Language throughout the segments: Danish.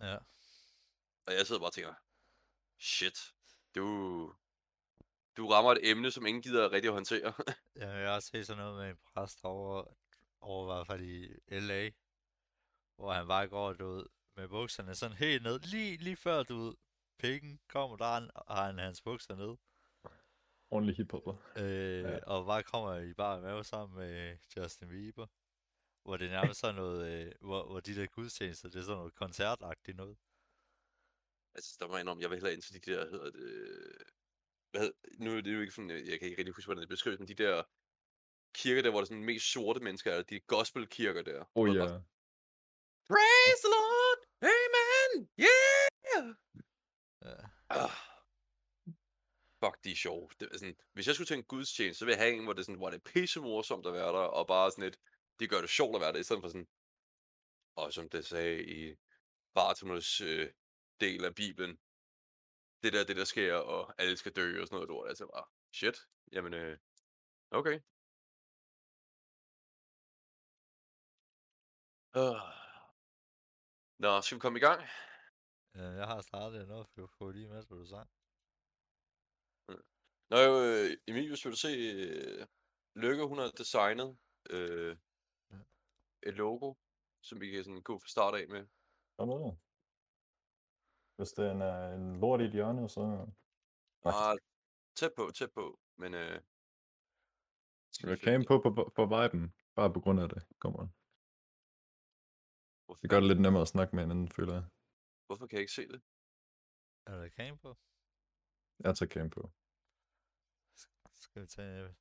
Ja. Og jeg sidder bare og tænker, shit, du, du rammer et emne, som ingen gider rigtig at håndtere. Ja, jeg har også set sådan noget med en præst over, over i hvert fald i L.A., hvor han bare går, du ved, med bukserne sådan helt ned, lige, lige før, du ved, pikken kommer, der han, har han hans bukser ned, Ordentlig hiphopper. øh, Ja. og bare kommer i bare mave sammen med Justin Bieber, hvor det er nærmest sådan noget, øh, hvor, hvor de der gudstjenester, det er sådan noget koncertagtigt noget. altså, der må jeg indrømme, jeg vil hellere ind til de der, hedder det, hvad nu er det jo ikke sådan, jeg kan ikke rigtig huske, hvordan det beskrives, men de der kirker der, hvor der er sådan mest sorte mennesker er, de gospelkirker der. Oh ja. bare sådan, Praise the Lord! Amen! Yeah! Ja. Ah. Fuck, de er sjove. Det er sådan, hvis jeg skulle til en gudstjeneste, så ville jeg have en, hvor det, er sådan, hvor det er pisse morsomt at være der, og bare sådan lidt, de gør det sjovt at være der, i stedet for sådan, og som det sagde i Bartimus øh, del af Bibelen, det der, det der sker, og alle skal dø og sådan noget lort. Altså bare, shit, jamen, øh, okay. Uh. Nå, skal vi komme i gang? Ja, jeg har startet for jeg får lige med, hvad du sang. Nå, øh, Emil, hvis du vil se, øh, Lykke, hun har designet øh. Et logo, som vi kan sådan gå fra start af med. Kom med. Hvis det er en, øh, en lort i et hjørne, så... Ah, tæt på, tæt på, men øh, Skal vi cam på, på, på viben? Bare på grund af det, kommer det. hvorfor, Det gør det lidt nemmere at snakke med hinanden, føler jeg. hvorfor kan jeg ikke se det? Er der cam på? Jeg tager cam på. Skal vi tage...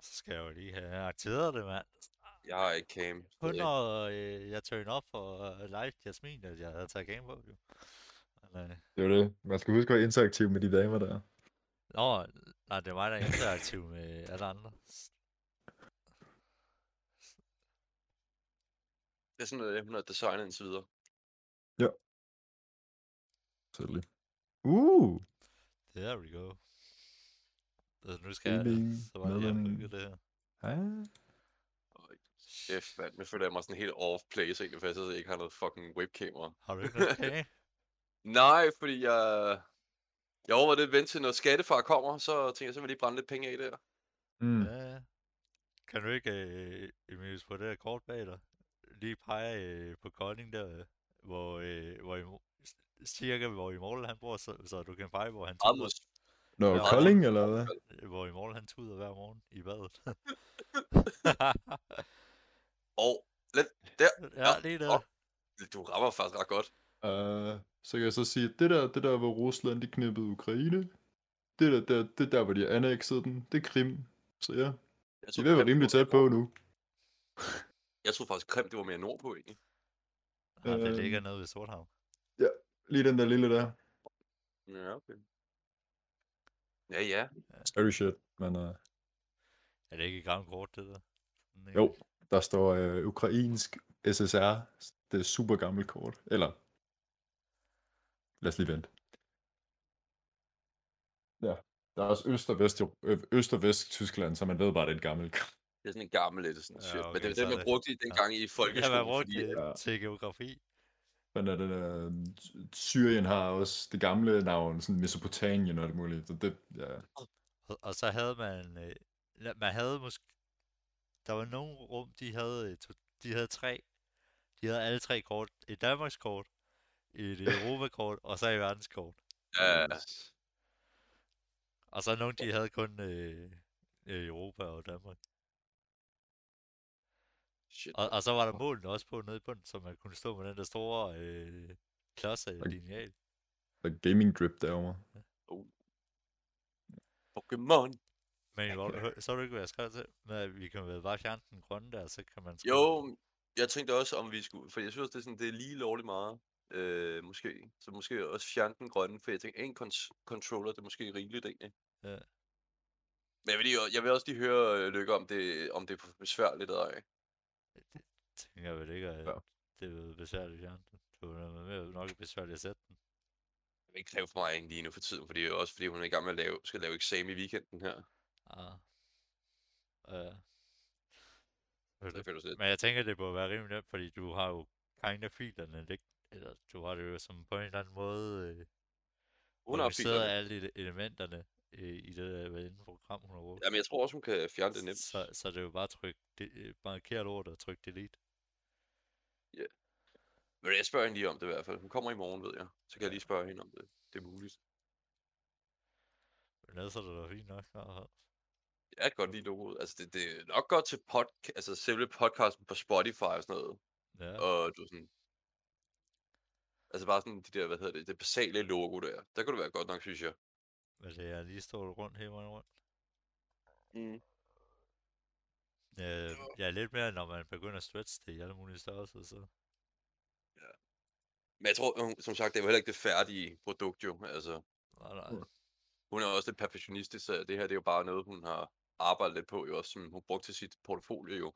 Så skal jeg jo lige have aktiveret det, mand. Jeg har ikke cam. Kun når øh, jeg turn op for uh, live Jasmin, at jeg havde taget game på, jo. Men, øh, Det er det. Man skal huske at være interaktiv med de damer der. nå, nej, det er mig, der er interaktiv med alle andre. Det er sådan, at hun har designet indtil videre. Selvfølgelig. Uh! There we go. Så nu skal jeg, så var det, jeg medlem. bygget det her. Ja. Kæft, mand. Nu føler jeg mig sådan helt off-place, egentlig, for jeg sidder ikke har noget fucking webkamera. Har du ikke cam? Nej, fordi jeg... Jeg overvejede lidt at vente til, når skattefar kommer, så tænker jeg, så vil lige brænde lidt penge af der. Mm. Ja. Kan du ikke, øh, Emilius, på det her kort bag dig, lige pege øh, på Kolding der, hvor, øh, hvor i, cirka hvor i mål han bor, så, så du kan pege, hvor han tuder, mod- Nå, Ja. Kolding, eller hvad? hvor i mål han tuder hver morgen i badet. Og lidt der. ja, lige der. Åh. Du rammer faktisk ret godt. Uh, så kan jeg så sige, at det der, det der, hvor Rusland de knippede Ukraine, det der, der, det der, hvor de annexede den, det er Krim. Så ja, Jeg de er at være Krim rimelig tæt på nu. Jeg troede faktisk, Krim det var mere nordpå, egentlig. Ja, det øhm, ligger nede ved Sorthavn. Lige den der lille der. Ja, okay. Ja, ja. Scary shit. Men uh, Er det ikke et gammelt kort, det der? Sådan jo? Der står uh, ukrainsk SSR. Det er super gammelt kort. Eller, lad os lige vente. Ja, der er også Øst og Vest, øh, Øst og Vest Tyskland, så man ved bare, det er et gammelt kort. Det er sådan en gammel lidt sådan Ja, shit. Men det er det, er man det- brugte i dengang i Ja, folkeskolen. man brugte fordi, det ja. til geografi. Men er den der, Syrien har også det gamle navn, sådan Mesopotamien og det muligt. Så det, ja. Og, og så havde man, øh, man havde måske, der var nogle rum, de havde, øh, de havde tre, de havde alle tre kort, et Danmarks kort, et Europa-kort, og så et verdenskort. ja, Og så nogle, de havde kun øh, øh, Europa og Danmark. shit. Og, og så var der målene også på nede i bunden, så man kunne stå med den der store øh, klods af lineal. Der er gaming drip derovre. Pokémon. Men hvor, hør- så du ikke, hvad jeg skrev til? Med, at vi kan vel bare fjerne den grønne der, så kan man... Jo, jeg tænkte også, om vi skulle... For jeg synes, det er, sådan, det er lige lovligt meget. Øh, måske. Så måske også fjerne den grønne, for jeg tænker, en cons- controller, det er måske rigeligt egentlig. Ja. Men jeg vil, lige, jeg vil også lige høre, øh, Lykke, om det, om det er besværligt eller ej. tænker jeg vel ikke, at Ja. det er besværligt at fjerne den. Det mere nok besværligt at sætte den. Det vil ikke kræve for mig lige nu for tiden, fordi det er også fordi, hun er i gang med at lave, skal lave eksamen i weekenden her. Ah. Ja. Føler sådan lidt. Men jeg tænker, det burde være rimelig nemt, fordi du har jo kind of filerne lig- eller du har det jo som på en eller anden måde, øh, organiseret alle ele- elementerne øh, i det der enten program, hun har brugt. Jamen, jeg tror også, hun kan fjerne det nemt. Så, så det er jo bare at trykke, det, øh, markere ord og trykke delete. Men jeg spørger hende lige om det i hvert fald. Hun kommer i morgen, ved jeg. Så kan jeg lige spørge hende om det. Det er muligt. Men ellers er det da fint nok. Ja. Jeg kan godt lide logoet. Altså, det, det er nok godt til pod, altså, selve podcasten på Spotify og sådan noget. ja. Og du er sådan... Altså bare sådan de der, hvad hedder det, det basale logo der. Der kunne det være godt nok, synes jeg. Det er lige stået rundt hele vejen rundt. Mm. Øh, ja, lidt mere, når man begynder at stretch det i alle mulige størrelser, så... Men jeg tror, som sagt, det er jo heller ikke det færdige produkt jo. Altså, Nej, nej. Mm. Hun er også lidt perfektionistisk, så det her det er jo bare noget, hun har arbejdet lidt på, jo også, som hun brugte til sit portfolio jo.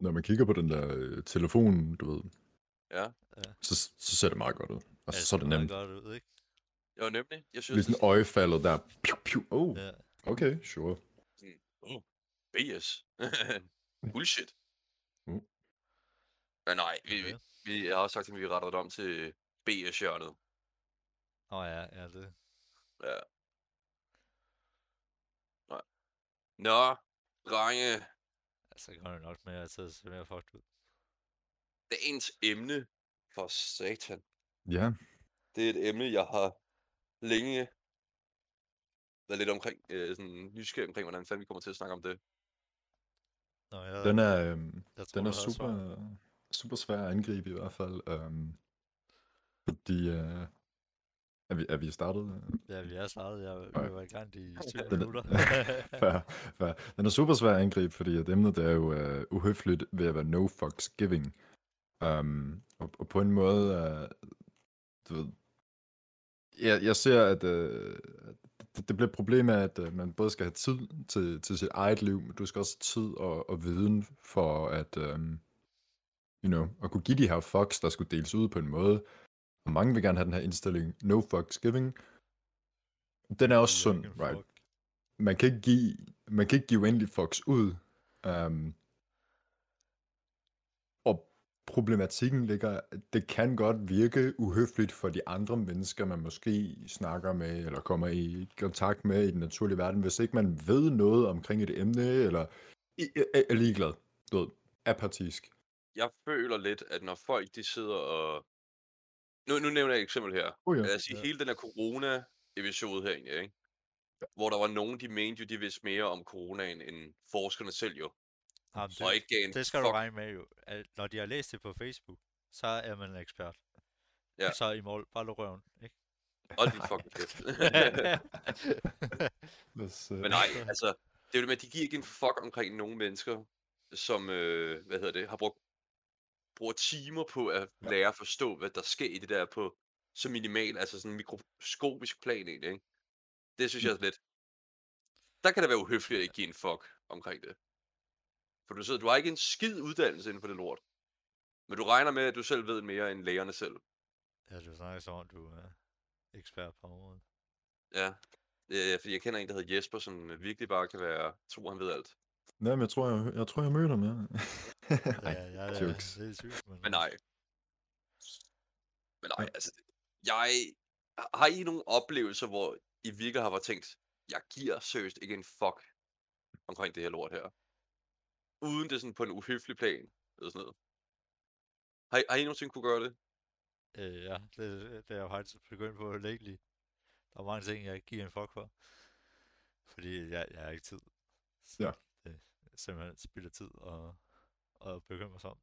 Når man kigger på den der øh, telefon, du ved, Ja, så, så ser det meget godt ud. Altså, så er det nemt. godt ud, ikke? jo nemlig. Jeg synes, Lige sådan øjefaldet der. Piu, piu. Oh, Ja. okay, sure. oh, BS. Bullshit. Mm. Men nej, vi, vi, Okay. vi jeg har også sagt, at vi retter det om til BS-hjørnet. Åh ja, ja, det... Ja. Nej. Nå, drenge. Altså, det nok med at tage sig mere fucked ud. Dagens emne for satan. Ja, Det er et emne, jeg har længe været lidt omkring, øh, sådan nysgerrig omkring, hvordan fanden vi kommer til at snakke om det. Nå, jeg, den er, øhm, jeg tror, den er super, super svær at angribe i hvert fald. Øhm, fordi, øh, er, vi, er vi startet? Ja, vi er startet. Jeg, Okay. jeg var i gang i 20 Den, minutter. fair, fair. den er super svær at angribe, fordi at emnet det er jo uh, uhøfligt ved at være no fucks giving. Um, og, og på en måde, uh, du ved, jeg, jeg ser, at uh, det, det bliver et problem af, at uh, man både skal have tid til, til sit eget liv, men du skal også have tid og, og viden for at, um, you know, at kunne give de her fucks, der skulle deles ud på en måde. Mange vil gerne have den her indstilling, no fucks giving. Den er også sund, right? man kan ikke give, man kan ikke give uendelig fucks ud. Um, og problematikken ligger, at det kan godt virke uhøfligt for de andre mennesker, man måske snakker med, eller kommer i kontakt med i den naturlige verden, hvis ikke man ved noget omkring et emne, eller er, er ligeglad, du ved, apatisk. Jeg føler lidt, at når folk de sidder og... Nu, nu nævner jeg et eksempel her. Oh ja. Lad os sige, Ja. hele den her corona-episode her egentlig, ikke? Hvor der var nogen, de mente jo, de vidste mere om coronaen, end forskerne selv jo. Jamen, Og det, ikke gav en det skal du fuck. regne med jo. At når de har læst det på Facebook, så er man en ekspert. Ja. Så i mål, bare luk røven, ikke? Hold din fucking kæft. Men nej, altså, det er jo det med, at de giver ikke en fuck omkring nogle mennesker, som, øh, hvad hedder det, har brugt bruger timer på at lære at forstå, hvad der sker i det der på så minimal, altså sådan en mikroskopisk plan egentlig, ikke? Det synes jeg er lidt... Der kan det være uhøfligt at ikke give en fuck omkring det. For du sidder, du har ikke en skid uddannelse inden for det lort. Men du regner med, at du selv ved mere end lægerne selv. ja, du snakker som om, du er ekspert på området. Ja. Øh, fordi jeg kender en, der hedder Jesper, som virkelig bare kan være, tror han ved alt. Nej, men jeg tror, jeg, jeg, tror, jeg mødte ham, ja. Ja, ja, ja, jokes. det er sygt, men... Men nej. Men nej, Ja. altså, jeg... Har I nogle oplevelser, hvor I virkelig har tænkt, jeg giver seriøst ikke en fuck omkring det her lort her? Uden det sådan på en uhøflig plan, eller sådan noget. Har I, har I nogensinde kunne gøre det? Øh, ja, det, det er jeg faktisk begyndt på lately. Der er mange ting, jeg ikke giver en fuck for. Fordi jeg, jeg har ikke tid. Så Ja. Det simpelthen spilder tid og, og bekymre sig om.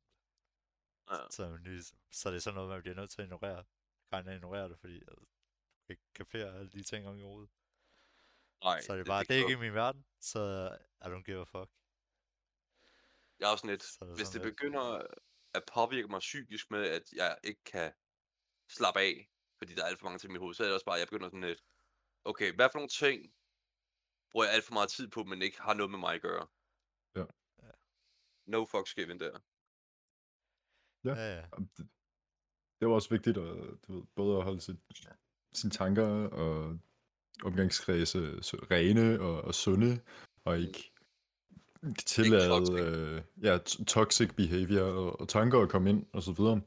Ja. Så, man lige, så det er sådan noget, man bliver nødt til at ignorere. Kan ignorere det, fordi jeg kan ikke kapere alle de ting om i hovedet. Nej, Så er det bare, det, det er ikke i min verden, så I don't give a fuck. Jeg er også sådan lidt, Så er det hvis det sådan lidt- begynder at påvirke mig psykisk med, at jeg ikke kan slappe af, fordi der er alt for mange ting i mit hoved, så er det også bare, at jeg begynder sådan lidt, okay, hvad for nogle ting bruger jeg alt for meget tid på, men ikke har noget med mig at gøre? No fucks given der. Ja. Ja, ja. Det, det var også vigtigt at, du ved, både at holde sit, sine tanker og omgangskredse så rene og, og sunde, og ikke tillade toxic. øh, ja, toxic behavior og, og tanker at komme ind og så videre.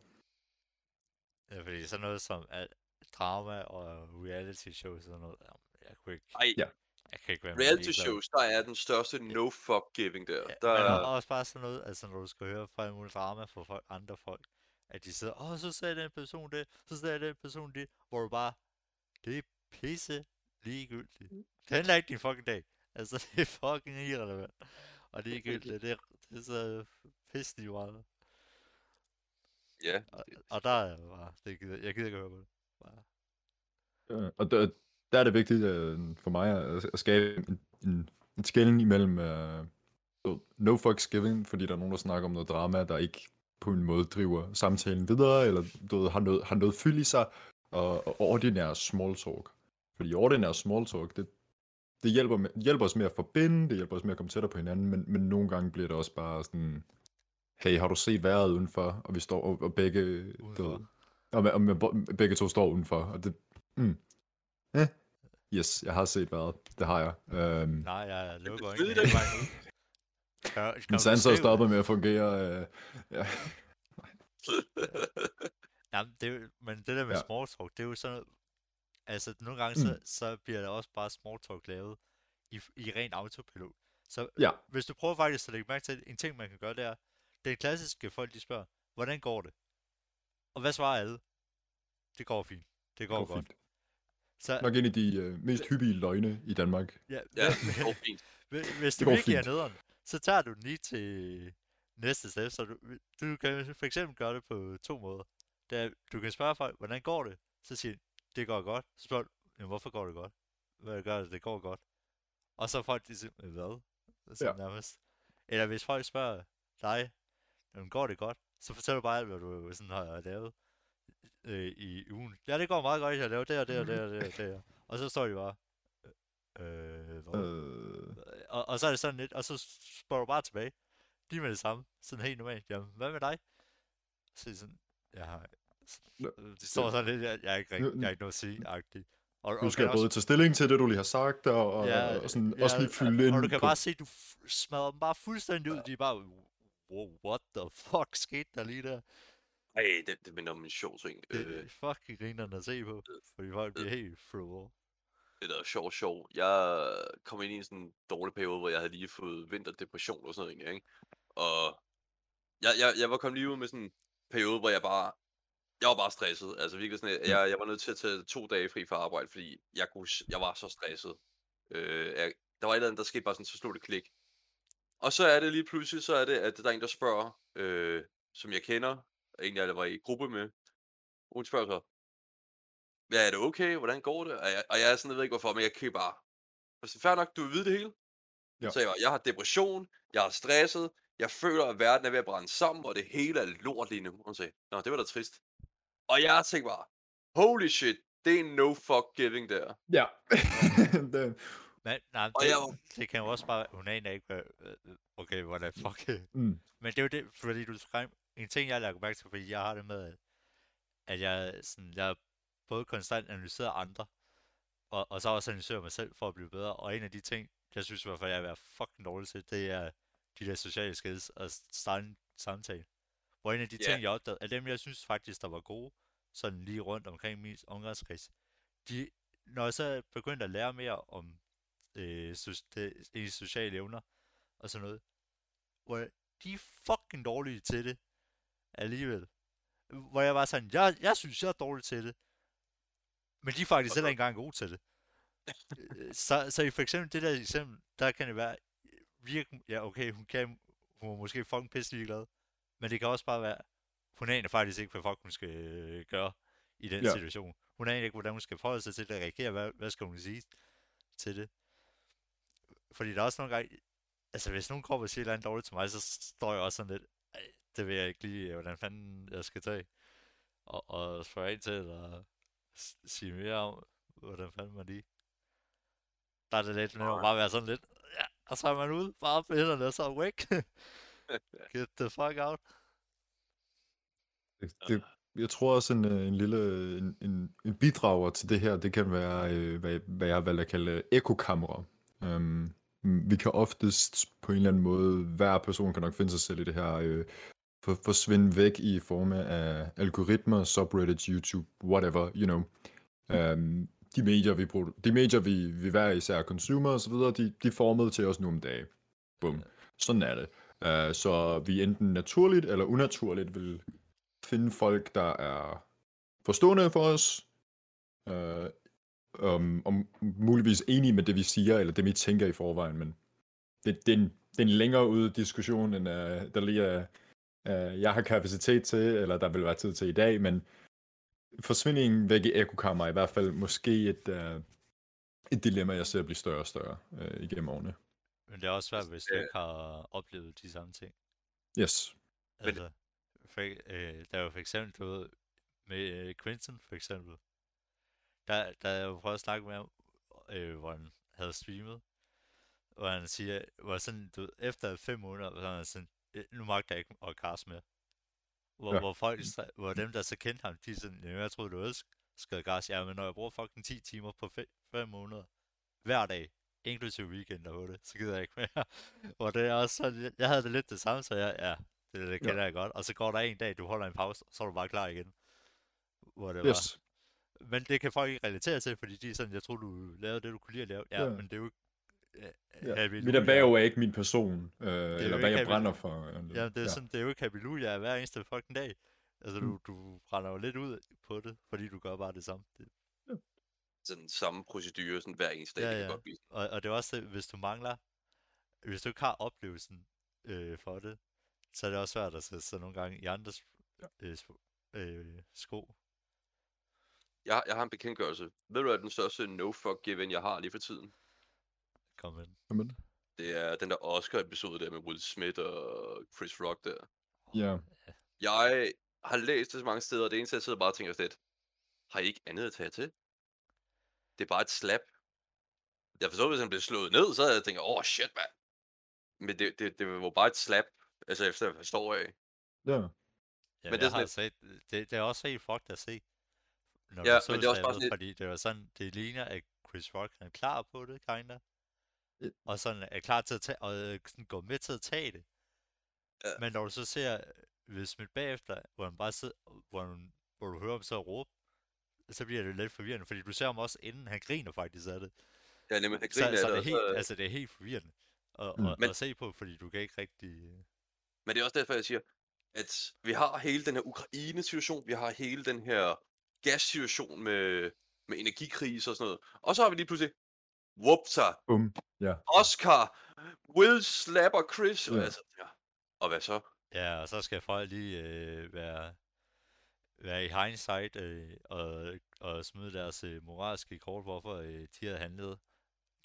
Ja, fordi sådan noget som al- drama og reality show og sådan noget, jeg kunne ikke, Ej, Ja. Jeg kan ikke være reality shows, der er den største no fuck giving der. Ja, der men er, også bare sådan noget, altså når du skal høre fra en mulig drama fra folk, andre folk, at de sidder, åh, så sagde den person det, så sagde den person det, hvor du bare, det er pisse ligegyldigt. Det handler ikke din fucking dag. Altså, det er fucking irrelevant. Og det er ligegyldigt, det er, det er så pisse lige meget. ja, Og, og der er jeg bare, det gider, jeg gider ikke høre på det. Bare. Ja, og der, der er det vigtigt øh, for mig at, at skabe en, en, en skælden imellem uh, no fucks giving, fordi der er nogen, der snakker om noget drama, der ikke på en måde driver samtalen videre, eller du ved, har, noget, har noget fyld i sig, og, og ordinær small talk. Fordi ordinær small talk, det, det hjælper, med, hjælper os med at forbinde, det hjælper os med at komme tættere på hinanden, men, men nogle gange bliver det også bare sådan, hey, har du set vejret udenfor? Og vi står, og, og begge, du ved, og, med, og med, begge to står udenfor, og det, mm, eh, yes, jeg har set vejret, det har jeg. Øhm, Nej, jeg lukker ikke vejen ud. Kan, kan min du sanser er stoppet med at fungere. Øh, ja. Jamen, det er, men det der med Ja. ja. small talk, det er jo sådan noget, altså nogle gange, Mm. så, så bliver der også bare small talk lavet i, i ren autopilot. Så ja, hvis du prøver faktisk at lægge mærke til, en ting man kan gøre, det er, den klassiske folk, de spørger, hvordan går det? Og hvad svarer alle? Det går fint. Det det går, går godt. fint. Så, Nok en af de øh, mest hyppige løgne i Danmark. ja, ja, fint. Hvis- Det det virkelig er nederen, så tager du den lige til næste step. Så du, du kan for eksempel gøre det på to måder. Det er, du kan spørge folk, hvordan går det? Så siger de, det går godt. Så spørger du, "Jamen, hvorfor går det godt? Hvad gør det, det går godt? Og så folk, de siger, "Øh, hvad? Så Ja. ja. nærmest. Eller hvis folk spørger dig, jamen, går det godt? Så fortæller du bare alt, hvad du sådan har lavet øh, i ugen. Ja, det går meget godt, jeg har lavet det og det og det og det og det. Og så står de bare, øh, hvad? Øh, og, og så er det sådan lidt, og så spørger du bare tilbage, lige med det samme, sådan helt normalt, jamen, hvad med dig? Så er det sådan, jeg har, Nå, de står sådan lidt, jeg, jeg, er ikke jeg har ikke noget at sige, agtigt. Og, du og skal kan både tage stilling til det, du lige har sagt, og, og, Ja, og sådan, ja, også lige fylde ind Og du kan på... bare se, du smadrer dem bare fuldstændig ud, de er bare, wow, what the fuck skete der lige der? Ej, det, det minder om en sjov ting. Det Øh, er fucking grinerne at se på, fordi folk bliver helt off. det der er sjov, sjov. Jeg kom ind i en sådan dårlig periode, hvor jeg havde lige fået vinterdepression og sådan noget, ikke? Og jeg, jeg, jeg var kommet lige ud med sådan en periode, hvor jeg bare, jeg var bare stresset. Altså virkelig sådan, at jeg, jeg var nødt til at tage to dage fri fra arbejde, fordi jeg, kunne, jeg var så stresset. Øh, jeg, der var et eller andet, der skete bare sådan, så slog det klik. Og så er det lige pludselig, så er det, at der er en, der spørger, øh, som jeg kender, en jeg var i gruppe med. Hun spørger så, ja, er det okay? Hvordan går det? Og jeg, og jeg er sådan, jeg ved ikke hvorfor, men jeg kan bare, altså, fair nok, du vil vide det hele. Ja. Så jeg, var, jeg har depression, jeg er stresset, jeg føler, at verden er ved at brænde sammen, og det hele er lort lige nu. Og hun sagde, nå, det var da trist. Og jeg tænkte bare, holy shit, det er en no fuck giving der. Ja. det, Men, nej, Og det, jeg var- det kan jo også bare, hun aner ikke, hvad, okay, hvordan fuck, mm, Men det er jo det, fordi du skrev, en ting jeg har lagt mærke til, fordi jeg har det med, at, at jeg, sådan, jeg både konstant analyserer andre, og, og så også analyserer mig selv for at blive bedre, og en af de ting, jeg synes i hvert fald, jeg er fucking dårlig til, det er de der sociale skills og starte samtale. Hvor en af de Ja. ting, jeg opdagede, af dem, jeg synes faktisk, der var gode, sådan lige rundt omkring min omgangskreds, de, når jeg så begyndte at lære mere om øh, so, det, ens sociale evner og sådan noget, hvor de er fucking dårlige til det alligevel. Hvor jeg var sådan, jeg, jeg synes, jeg er dårlig til det. Men de er faktisk heller ikke engang gode til det. Øh, så, så i for eksempel det der eksempel, der kan det være, virke, ja okay, hun kan, hun er måske fucking pisse ligeglad, men det kan også bare være, hun aner faktisk ikke, hvad fuck hun skal øh, gøre i den Ja. situation. Hun aner ikke, hvordan hun skal forholde sig til det, reagere, hvad, hvad skal hun sige til det. Fordi der er også nogle gange, altså hvis nogen kommer og siger et eller andet dårligt til mig, så står jeg også sådan lidt, "Ej, det ved jeg ikke lige, hvordan fanden jeg skal tage. Og, og spørge ind til, eller sige mere om, hvordan fanden man lige. Der er det lidt at bare være sådan lidt, ja, og så er man ude, bare med hænderne, og så er væk. Get the fuck out. det, det, jeg tror også, en, øh, en lille en, en, en bidrager til det her, det kan være, øh, hvad, hvad jeg har valgt at kalde ekokamera. Um, vi kan oftest på en eller anden måde, hver person kan nok finde sig selv i det her, øh, for, forsvinde væk i form af algoritmer, subreddits, YouTube, whatever, you know. Um, de medier, vi, bruger, de medier, vi, vi hver især consumer og så videre, de, de formede til os nu om dagen. Bum. Sådan er det. Uh, så vi enten naturligt eller unaturligt vil finde folk, der er forstående for os, uh, um, om muligvis enige med det, vi siger, eller det, vi tænker i forvejen, men det, det, er, en, det er en længere ude diskussion, end uh, der lige er, uh, jeg har kapacitet til, eller der vil være tid til i dag, men forsvindingen væk i ekokammer er i hvert fald måske et, uh, et dilemma, jeg ser blive større og større uh, igennem årene. Men det er også svært, hvis du Øh. ikke har oplevet de samme ting. Yes. Altså, for, øh, der er jo for eksempel, du ved, med øh, Quinton for eksempel, der, der er jo prøvet at snakke med ham, øh, hvor han havde streamet, hvor han siger, hvor sådan, du efter fem måneder, så er han sådan, "Øh, nu magter jeg ikke at cast mere. Hvor, Ja. ja. hvor folk, hvor dem, der så kendte ham, de sådan, "Jamen, jeg troede, du elskede cast. Ja, men når jeg bruger fucking 10 timer på 5 måneder, hver dag, inklusive weekender på det, så gider jeg ikke mere. Hvor det er også sådan, jeg- havde det lidt det samme, så jeg, ja, det, det kender jeg godt. Og så går der en dag, du holder en pause, og så er du bare klar igen. Hvor det var. Yes. Men det kan folk ikke relatere til, fordi de er sådan, jeg tror du lavede det, du kunne lide at lave. Ja, Ja. men det er jo ikke... Ja, Ja. Happy Mit erhverv er ikke min person, øh, eller hvad jeg Happy- brænder for. Ja, det er, ja. sådan, det er jo ikke halleluja hver eneste fucking dag. Altså, Mm. du, du brænder jo lidt ud på det, fordi du gør bare det samme. Det, Sådan samme procedure sådan hver eneste dag. Ja, det kan ja. godt blive. og, og det er også det, hvis du mangler, hvis du ikke har oplevelsen øh, for det, så er det også svært at sætte sig nogle gange i andres øh, sp- øh, sko. Jeg, jeg har en bekendtgørelse. Ved du, hvad den største no-fuck given, jeg har lige for tiden? Kom ind. Jamen, Det er den der Oscar-episode der med Will Smith og Chris Rock der. Ja. Jeg har læst det så mange steder, og det eneste, jeg sidder bare og tænker lidt, har I ikke andet at tage til? Det er bare et slap. Jeg forstår, hvis han blev slået ned, så havde jeg tænkt, åh oh, shit, mand. Men det, det, det var bare et slap, altså efter jeg forstår af. Ja. Ja, Men det er jeg sådan har set, det, det er også helt fucked at se. Når Ja, du så men det er også bare sådan lidt- Fordi det var sådan, det ligner, at Chris Rock er klar på det, kinda. Og sådan er klar til at tage, og øh, sådan går med til at tage det. Ja. Men når du så ser Will Smith bagefter, hvor han bare sidder, hvor, han, hvor du hører ham så råbe, så bliver det lidt forvirrende, fordi du ser ham også inden, han griner faktisk af det. Ja, nemlig, han Så, griner af så det, er helt, så- altså det er helt forvirrende at, Mm. at, Men- at se på, fordi du kan ikke rigtig... øh, Men det er også derfor, jeg siger, at vi har hele den her Ukraine-situation, vi har hele den her gas-situation med, med energikrise og sådan noget. Og så har vi lige pludselig, whoopsa, Bum. Ja. Oscar, Will slapper Chris. Og, Ja. altså, ja. og hvad så? Ja, og så skal folk lige øh, være, være i hindsight øh, og, og smide deres øh, moralske kort, hvorfor øh, de havde handlet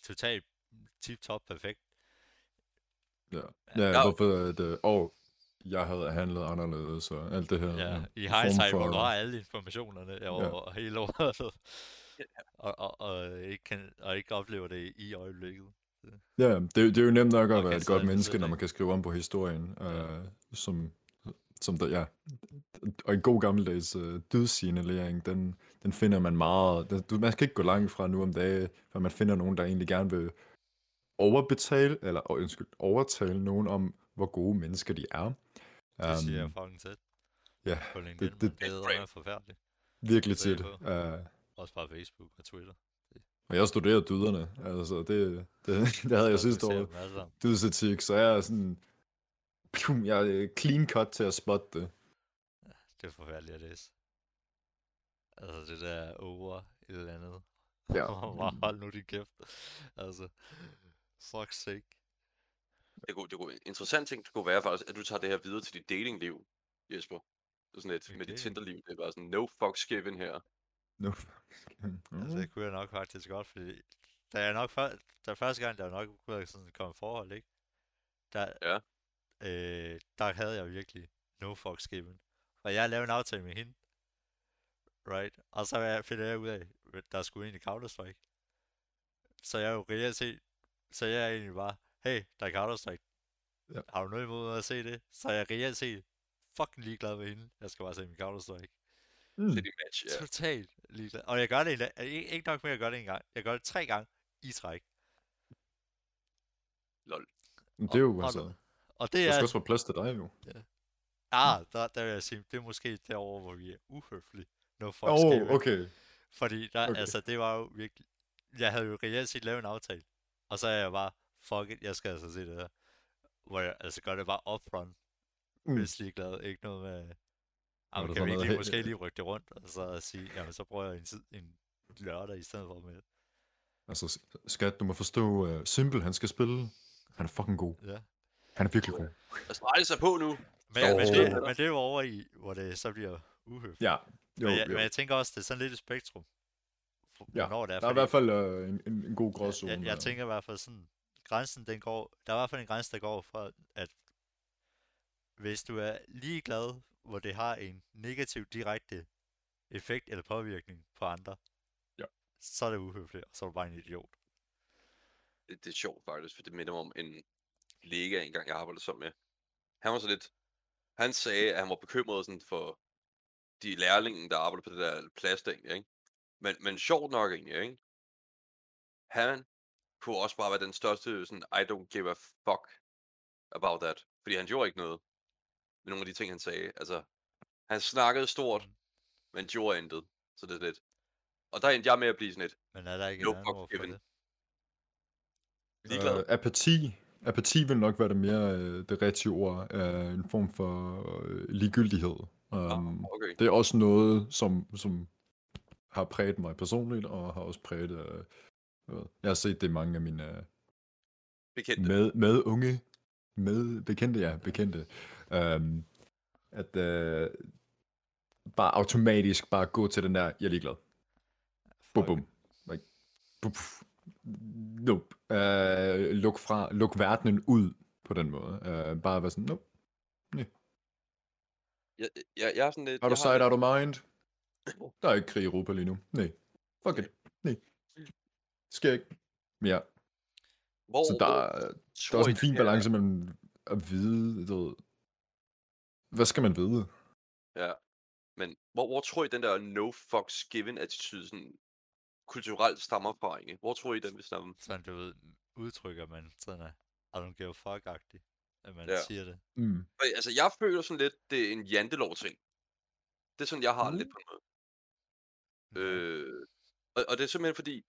totalt tip-top perfekt. Ja. Ja. Ja, hvorfor det, og jeg havde handlet anderledes, og alt det her. Ja, i hindsight, for... hvor du har alle informationerne over ja. hele året. Og, og, og, ikke kan, og ikke oplever det i øjeblikket. Ja, det, det er jo nemt nok at Og være et godt menneske, når man kan skrive om på historien, Ja. øh, som, som der, ja. Og en god gammeldags øh, dydsignalering, den, den finder man meget, den, du, man skal ikke gå langt fra nu om dagen, for man finder nogen, der egentlig gerne vil overbetale, eller undskyld, overtale nogen om, hvor gode mennesker de er. Det siger jeg fucking tæt ja, LinkedIn, det- det, det- det, er forfærdeligt. virkelig Det tit. Uh, Også bare Facebook og Twitter. og jeg studerer dyderne, altså det, det, det havde jeg sidste år. Dydsetik, så jeg er sådan, pjum, jeg er clean cut til at spotte det. Det er forfærdeligt at læse. Altså det der over et eller andet. Ja. Bare hold nu din kæft. Altså, fuck's sake. Det kunne, det kunne, en interessant ting det kunne være faktisk, at du tager det her videre til dit datingliv, Jesper. Det er sådan lidt, Mit med dit Tinderliv, det er bare sådan, no fucks given her. No. Altså, det kunne jeg nok faktisk godt, fordi da jeg nok før, da første gang, der nok kunne sådan komme forhold, ikke? Der, Ja. øh, der havde jeg virkelig no fucks given. Og jeg lavede en aftale med hende. Right? Og så jeg- finder jeg ud af, at der skulle egentlig Counter-Strike. Så jeg er jo reelt set, så jeg er egentlig bare, hey, der er Counter-Strike. Ja. Har du noget imod at se det? Så er jeg reelt set fucking ligeglad med hende. Jeg skal bare se min Counter-Strike. Mm. Det er dit match, ja. Totalt ligeglad. Og jeg gør det endda, ikke, ikke nok med at gøre det en gang. Jeg gør det tre gange i træk. Lol. Men Det er jo og- altså, Og det der er, skal også være plads til dig jo. Ah, der, der vil jeg sige, det er måske derovre, hvor vi er uhøflige. No fucks Åh, given. oh, okay. Fordi der, Okay. altså, det var jo virkelig... Jeg havde jo reelt set lavet en aftale. Og så er jeg bare, fuck it, jeg skal altså se det her. Hvor jeg altså gør det bare upfront. Mm. Hvis glad. Ikke noget med... Jamen, kan vi ikke lige, måske lige rykke det rundt, og så sige, jamen så prøver jeg en, tid, en lørdag i stedet for med. Altså, skat, du må forstå, uh, Simple, han skal spille. Han er fucking god. Ja. Han er virkelig god. Og strejle sig på nu. Men, Står men, det, men det er jo over i, hvor det så bliver uhøfligt. Ja, jo, men, jeg, jo. men jeg tænker også, det er sådan lidt et spektrum. Ja, det er, Der er i hvert fald uh, en, en, en god gråzone. jeg, jeg der. tænker i hvert fald sådan, grænsen den går, der er i hvert fald en grænse, der går fra, at hvis du er ligeglad, hvor det har en negativ direkte effekt eller påvirkning på andre, Ja. så er det uhøfligt, og så er du bare en idiot. Det, det er sjovt faktisk, for det minder om en kollega engang, jeg arbejdede sammen med. Han var så lidt... Han sagde, at han var bekymret sådan for de lærlinge, der arbejder på det der plads der ikke? Men, men sjovt nok egentlig, ikke? Han kunne også bare være den største sådan, I don't give a fuck about that. Fordi han gjorde ikke noget med nogle af de ting, han sagde. Altså, han snakkede stort, men gjorde intet. Så det er lidt. Og der endte jeg med at blive sådan lidt Men er der ikke No for given. det? ligeglad. Øh, apati. Apati vil nok være det mere øh, det rigtige ord. Øh, en form for øh, ligegyldighed. Um, okay. det er også noget, som, som har præget mig personligt, og har også præget... Øh, jeg har set det i mange af mine øh, Bekendte. med, med unge, med bekendte, ja, bekendte. Um, at øh, bare automatisk bare gå til den der, jeg er ligeglad. Bum, bum. Like. Nope. Uh, luk, fra, luk verdenen ud på den måde. Uh, bare være sådan, nope. Jeg, jeg, jeg er sådan lidt... Har du jeg sight out of mind? Der er ikke krig i Europa lige nu. Nej. Fuck it. Nej. Sker ikke. Ja, Hvor, så der, hvor er- der er også en fin det balance mellem at vide, du ved, hvad skal man vide? Ja. Men hvor, hvor tror I, den der no fucks given attitude sådan kulturelt stammer fra, egentlig? Hvor tror I, den vil stamme? Sådan, du ved, udtrykker man sådan er, I don't give a fuck-agtig, at man Ja. siger det. Mm. Altså, jeg føler sådan lidt, det er en jantelov-ting. Det er sådan, jeg har Mm. lidt på en måde. Nå. Øh, og, og det er simpelthen fordi,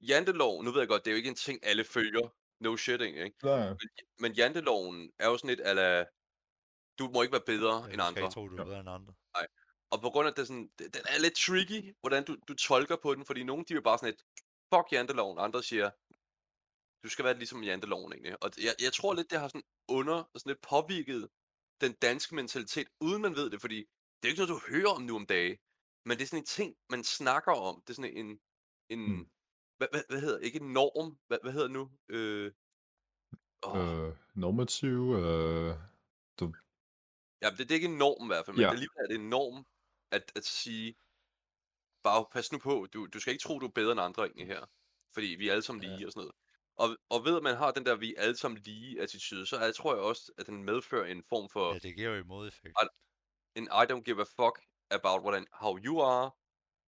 jantelov, nu ved jeg godt, det er jo ikke en ting, alle følger. No shitting, ikke? Ja, Men, men janteloven er jo sådan lidt, ala, du må ikke være bedre Ja, end andre. ikke tro, du er bedre end andre. Og på grund af det sådan, det- den er lidt tricky, hvordan du, du tolker på den, fordi nogen de er bare sådan et, fuck janteloven, andre siger, du skal være ligesom janteloven egentlig. Og jeg, jeg tror lidt, det har sådan under, sådan lidt påvirket den danske mentalitet, uden man ved det, fordi det er ikke noget, du hører om nu om dage, men det er sådan en ting, man snakker om. Det er sådan en, en Mm. hvad, hvad, hvad hedder, ikke en norm, hvad, hvad hedder nu? Øh, åh, øh, normativ, øh, Ja, det, det er ikke en norm i hvert fald, men Ja. ja. alligevel er det en norm at, at sige, bare pas nu på, du, du skal ikke tro, du er bedre end andre egentlig her. Fordi vi er alle sammen Ja. lige og sådan noget. Og, og ved at man har den der, vi er alle sammen lige attitude, så er, tror jeg også, at den medfører en form for, Ja, det giver jo imodeffekt. Ej, en I don't give a fuck about hvordan, how you are,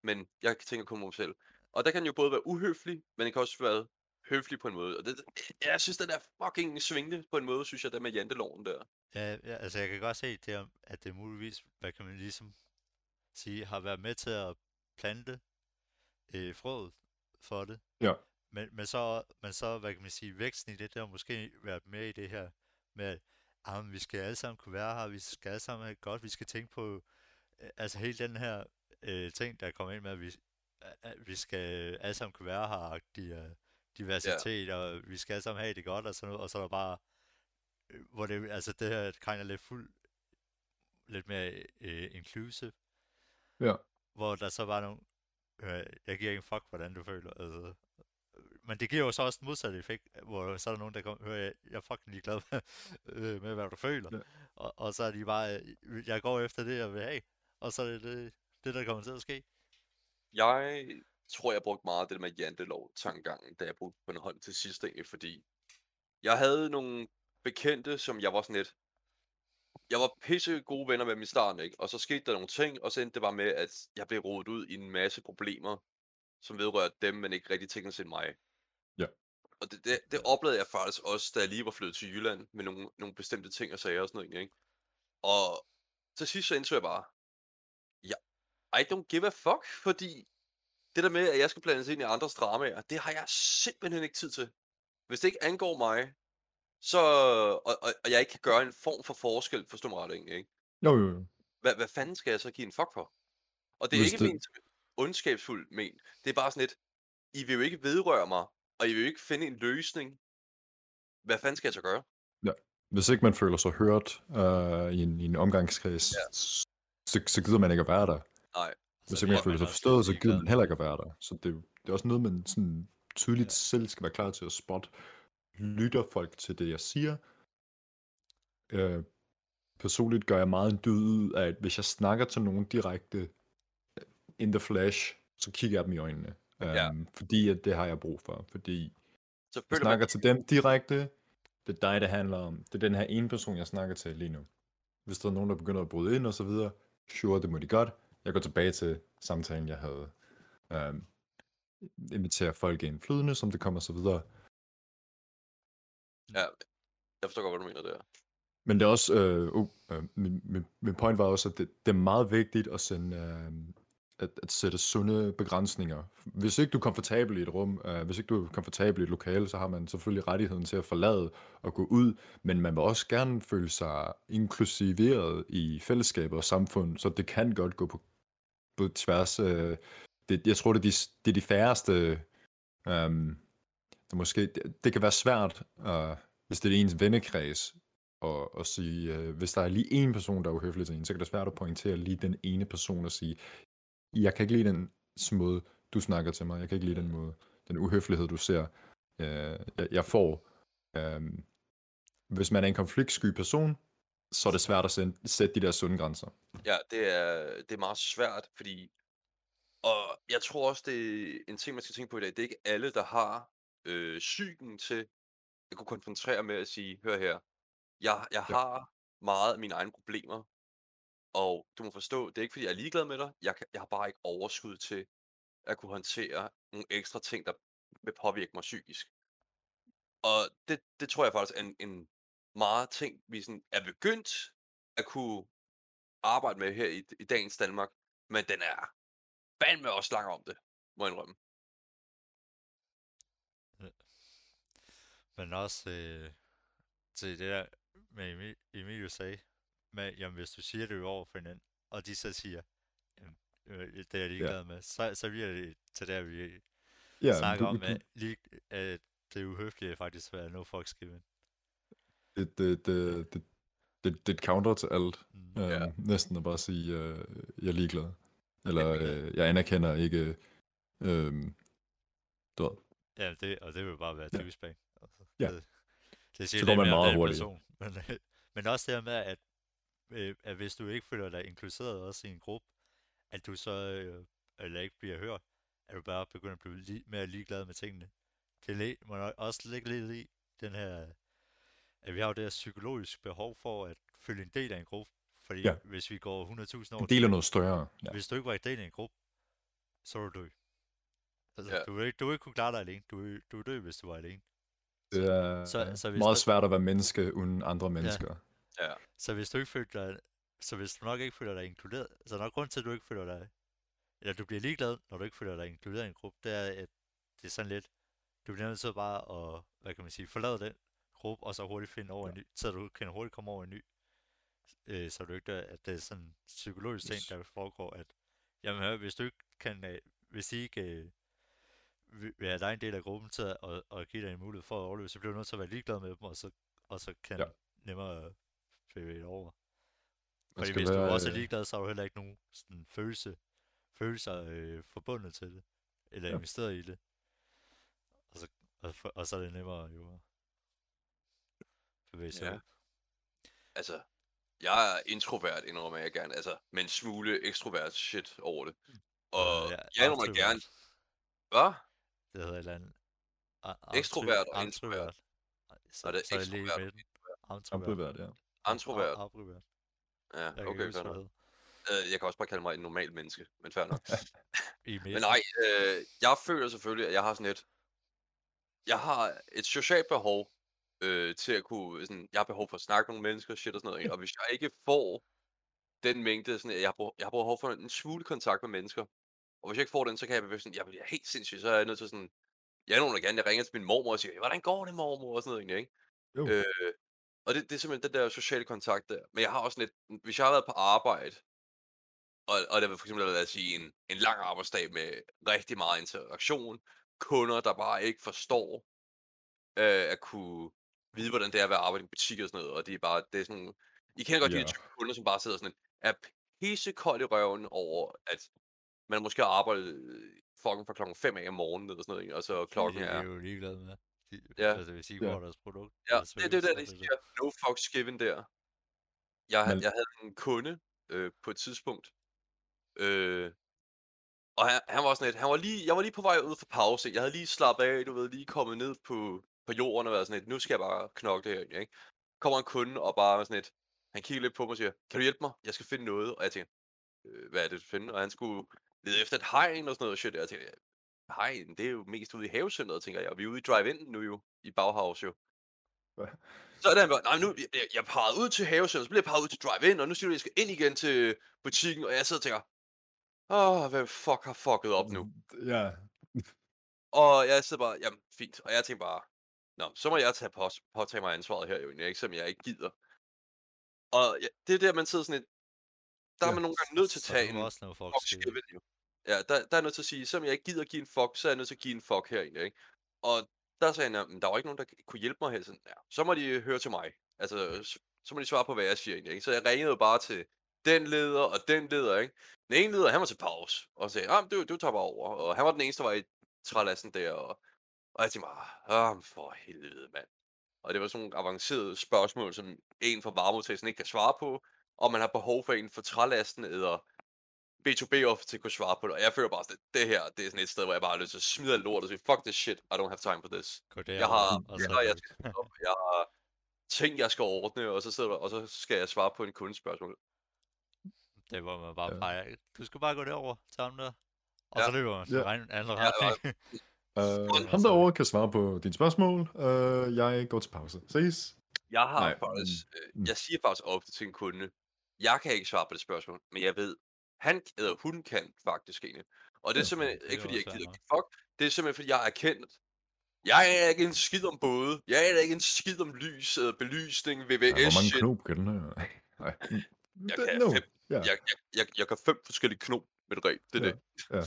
men jeg tænker kun på mig selv. Og der kan jo både være uhøflig, men den kan også være høflig på en måde. Og det, jeg synes, den er fucking svingende på en måde, synes jeg, der med janteloven der. Ja, ja, altså jeg kan godt se, det, om- at det muligvis, hvad kan man ligesom sige, har været med til at plante øh, frøet for det. Ja. Men, men, så, men så, hvad kan man sige, væksten i det, der har måske været med i det her med, at ah, vi skal alle sammen kunne være her, vi skal alle sammen have godt, vi skal tænke på, øh, altså hele den her øh, ting, der kommer ind med, at vi, at, at vi skal alle sammen kunne være her, de, øh, diversitet, og vi skal alle sammen have det godt, og sådan noget, og så er der bare, øh, hvor det, altså det her kind of lidt fuld, lidt mere øh, inclusive, Ja. hvor der så var nogle, øh, jeg giver ikke en fuck, hvordan du føler, altså, men det giver jo så også den modsatte effekt, hvor så er der nogen, der kommer, hører, jeg, jeg er fucking ligeglad med, øh, med, hvad du føler, Ja. og, og så er de bare, øh, jeg går efter det, jeg vil have, og så er det det, det der kommer til at ske. Jeg tror, jeg brugte meget af det der med jantelov-tankegangen, da jeg brugte på en hånd til sidst egentlig, fordi jeg havde nogle bekendte, som jeg var sådan lidt... Jeg var pisse gode venner med dem i starten, ikke? Og så skete der nogle ting, og så endte det bare med, at jeg blev rodet ud i en masse problemer, som vedrørte dem, men ikke rigtig tingene til mig. Ja. Og det, det, det oplevede jeg faktisk også, da jeg lige var flyttet til Jylland, med nogle, nogle bestemte ting og sager og sådan noget, ikke? Og til sidst så indså jeg bare, ja, I don't give a fuck, fordi det der med, at jeg skal blandes ind i andres dramaer, det har jeg simpelthen ikke tid til. Hvis det ikke angår mig, så, og, og, og jeg ikke kan gøre en form for forskel, forstå mig ret, ikke? Jo, jo, jo. Hvad, hvad fanden skal jeg så give en fuck for? Og det er Hvis ikke det- ment ondskabsfuldt men. Det er bare sådan lidt, I vil jo ikke vedrøre mig, og I vil jo ikke finde en løsning. Hvad fanden skal jeg så gøre? Hvis ikke man føler sig hørt øh, i, en, i en omgangskreds, Ja. så, så gider man ikke at være der. Nej. Hvis ikke man føler sig forstået, så gider man heller ikke at være der. Så det, det er også noget, man sådan tydeligt Ja. selv skal være klar til at spotte. Lytter folk til det, jeg siger? Øh, personligt gør jeg meget en dyd ud af, at hvis jeg snakker til nogen direkte øh, in the flash, så kigger jeg dem i øjnene. Ja. Um, fordi at det har jeg brug for. Fordi Så jeg føler man, snakker til dem direkte. Det er dig, det handler om. Det er den her ene person, jeg snakker til lige nu. Hvis der er nogen, der begynder at bryde ind og så videre, sure, det må de godt. Jeg går tilbage til samtalen, jeg havde. Um, inviterer folk ind flydende, som det kommer så videre. ja, jeg forstår godt, hvad du mener der. Men det er også, øh, uh, øh, min, min, min point var også, at det, det er meget vigtigt at, sende, øh, at, at sætte sunde begrænsninger. Hvis ikke du er komfortabel i et rum, øh, hvis ikke du er komfortabel i et lokale, så har man selvfølgelig rettigheden til at forlade og gå ud, men man vil også gerne føle sig inklusiveret i fællesskabet og samfund, så det kan godt gå på, på tværs. Øh, det, jeg tror, det er de, det er de færreste, øh, der måske, det, det kan være svært, øh, hvis det er ens vennekreds, og, og sige, øh, hvis der er lige en person, der er uhøflig til en, så kan det være svært at pointere lige den ene person og sige, jeg kan ikke lide den måde, du snakker til mig, jeg kan ikke lide den måde, den uhøflighed, du ser, øh, jeg, jeg får. Øh, hvis man er en konfliktsky person, så er det svært at sende, sætte de der sunde grænser. Ja, det er, det er meget svært, fordi... Og jeg tror også, det er en ting, man skal tænke på i dag. Det er ikke alle, der har øh, psyken til at kunne konfrontere med at sige, hør her, jeg, jeg Ja. har meget af mine egne problemer, og du må forstå, det er ikke fordi, jeg er ligeglad med dig, jeg, kan, jeg har bare ikke overskud til at kunne håndtere nogle ekstra ting, der vil påvirke mig psykisk. Og det, det tror jeg faktisk er en, en meget ting, vi sådan er begyndt at kunne arbejde med her i, i dagens Danmark, men den er fandme også lang om det, må jeg indrømme. Men også øh, til det der med Emil, Emilio sagde, med, jamen hvis du siger det over for hinanden, og de så siger, jamen, øh, det er jeg ligeglad med, så, så bliver det til der, vi Ja, ja, snakker du, om, at, lige, at det uhøflige faktisk er no fucks given. det, det, det, det, det, det er et counter til alt. Mm. Øh, Ja. Næsten at bare sige, øh, jeg er ligeglad. Eller ja. øh, jeg anerkender ikke... Øh, du ved, Ja, det, og det vil bare være Ja. douchebag. Altså, Ja. Det, det siger Så lidt går man mere om meget den hurtigt. person. Men, øh, men også det her med, at, øh, at hvis du ikke føler dig inkluderet også i en gruppe, at du så øh, eller ikke bliver hørt, at du bare begynder at blive li- mere ligeglad med tingene. Det må også ligge lidt i den her, at vi har jo det her psykologisk behov for at føle en del af en gruppe. Fordi Ja. hvis vi går 100.000 år en del af noget større. Ja. hvis du ikke var en del af en gruppe, så vil du dø. Altså, Ja. du, vil ikke, du vil ikke kunne klare dig alene. Du, vil- du vil dø, hvis du var alene. Det er Så- så, hvis meget der- svært at være menneske uden andre mennesker. Ja, Så hvis du ikke føler dig, så hvis du nok ikke føler dig inkluderet, så er der nok grund til, at du ikke føler dig, eller du bliver ligeglad, når du ikke føler dig inkluderet i en gruppe, det er, at det er sådan lidt, du bliver nødt til bare at, hvad kan man sige, forlade den gruppe, og så hurtigt finde over en ny, så du kan hurtigt komme over en ny, øh, så du ikke, dør, at det er sådan en psykologisk ting, Yes. der foregår, at, jamen hør, hvis du ikke kan, øh, hvis de ikke øh, vil vil have dig en del af gruppen til at, at, at give dig en mulighed for at overleve, så bliver du nødt til at være ligeglad med dem, og så, og så kan Ja. nemmere det over. Fordi hvis du være, også er øh, ligeglad, så har du heller ikke nogen sådan, følelse, følelser øh, forbundet til det, eller Ja. investeret i det. Og så, og, for, og så er det nemmere jo at bevæge sig Ja. ud. altså, jeg er introvert, indrømmer jeg gerne, altså, med en smule ekstrovert shit over det. Og Øh, ja, jeg indrømmer gerne, hvad? Det hedder et eller andet. Ekstrovert og introvert. Nej, Så, Og det er er lige ekstrovert og. Introvert. Ja. Introvert. Introvert. Ja, Jeg okay, fair nok. Øh, Jeg kan også bare kalde mig en normal menneske, men fair nok. Men nej, øh, jeg føler selvfølgelig, at jeg har sådan et... Jeg har et socialt behov øh, til at kunne... Sådan, jeg har behov for at snakke med nogle mennesker, shit og sådan noget. Ikke? Og hvis jeg ikke får den mængde, sådan, at jeg har, brug, jeg har behov for en smule kontakt med mennesker. Og hvis jeg ikke får den, så kan jeg blive sådan, jeg bliver helt sindssyg, så er jeg nødt til sådan, jeg er nogen, der gerne, jeg ringer til min mormor og siger, hvordan går det, mormor, og sådan noget, ikke? Jo. Øh, og det, det er simpelthen den der sociale kontakt der. Men jeg har også lidt, hvis jeg har været på arbejde, og, og det vil for eksempel lad os sige en, en lang arbejdsdag med rigtig meget interaktion, kunder, der bare ikke forstår øh, at kunne vide, hvordan det er at være arbejde i en butik og sådan noget, og det er bare, det er sådan, I kender godt de Ja. der type kunder, som bare sidder sådan, er pissekold i røven over, at man måske har arbejdet øh, fucking fra klokken 5 af om morgenen, eller sådan noget, ikke? og så klokken det er... er jo ligeglade med. Ja. Altså, hvis I Ja. får deres produkt. Ja, eller det, det er service, der, de er det siger, no fucks given der. Jeg, Men- jeg havde en kunde øh, på et tidspunkt, øh, og han, han var sådan et, han var lige, jeg var lige på vej ud for pause, jeg havde lige slappet af, du ved, lige kommet ned på, på jorden og været sådan et, nu skal jeg bare knokle her, ikke? Kommer en kunde og bare sådan et, han kigger lidt på mig og siger, kan du hjælpe mig? Jeg skal finde noget, og jeg tænker, øh, hvad er det, du finder? Og han skulle lede efter et hegn og sådan noget shit, og jeg tænkte, hegn, det er jo mest ude i havecenteret, tænker jeg, og vi er ude i drive-in nu jo, i Bauhaus jo. Hvad? Så er han bare, nej, nu, jeg, jeg, parrede ud til havecenteret, så bliver jeg parret ud til drive-in, og nu siger du, at jeg skal ind igen til butikken, og jeg sidder og tænker, åh, hvem fuck har fucket op nu? Ja. Og jeg sidder bare, jamen fint. Og jeg tænker bare, nå, så må jeg tage på, påtage mig ansvaret her jo, ikke? Som jeg ikke gider. Og ja, det er der, man sidder sådan et, der er Ja, man nogle gange nødt til at tage en fuck jo. Ja, der, der er jeg nødt til at sige, selvom jeg ikke gider give en fuck, så er jeg nødt til at give en fuck her egentlig, ikke? Og der sagde han, at der var ikke nogen, der kunne hjælpe mig her. Sådan, ja, så må de øh, høre til mig. Altså, så, så må de svare på, hvad jeg siger egentlig, ikke? Så jeg ringede bare til den leder og den leder, ikke? Den ene leder, han var til pause, og sagde, ah, du, du tager bare over. Og han var den eneste, der var i trælassen der, og, og jeg tænkte bare, ah, for helvede, mand. Og det var sådan nogle avancerede spørgsmål, som en fra varemodtagelsen ikke kan svare på, om man har behov for en for trælasten, eller B2B offer til at kunne svare på det. Og jeg føler bare at det her, det er sådan et sted, hvor jeg bare har lyst til at smide alt lort og sige, fuck this shit, I don't have time for this. Der Jeg har, jeg har, jeg, skal, jeg har ting, jeg skal ordne, og så, sidder, der- og så skal jeg svare på en kundespørgsmål. Det var man bare Ja. peger. Du skal bare gå derover til ham der. Og Ja. så løber man Ja. ja. en anden Ja, retning. Uh, ham derovre kan svare på dine spørgsmål. Uh, jeg går til pause. Ses. Jeg har Nej, faktisk, mm. øh, jeg siger faktisk ofte til en kunde, jeg kan ikke svare på det spørgsmål, men jeg ved, han eller hun kan faktisk egentlig. Og det er simpelthen det er ikke fordi, jeg gider give fuck, det er simpelthen fordi, jeg er erkendt. Jeg er ikke en skid om både. Jeg er ikke en skid om lys, eller belysning, VVS Ja, hvor mange shit. knop kan den her? Nej. Jeg Det- kan no. fem. Ja. Jeg, jeg, jeg, jeg kan fem forskellige knop med det reb. Det er Ja, det. ja.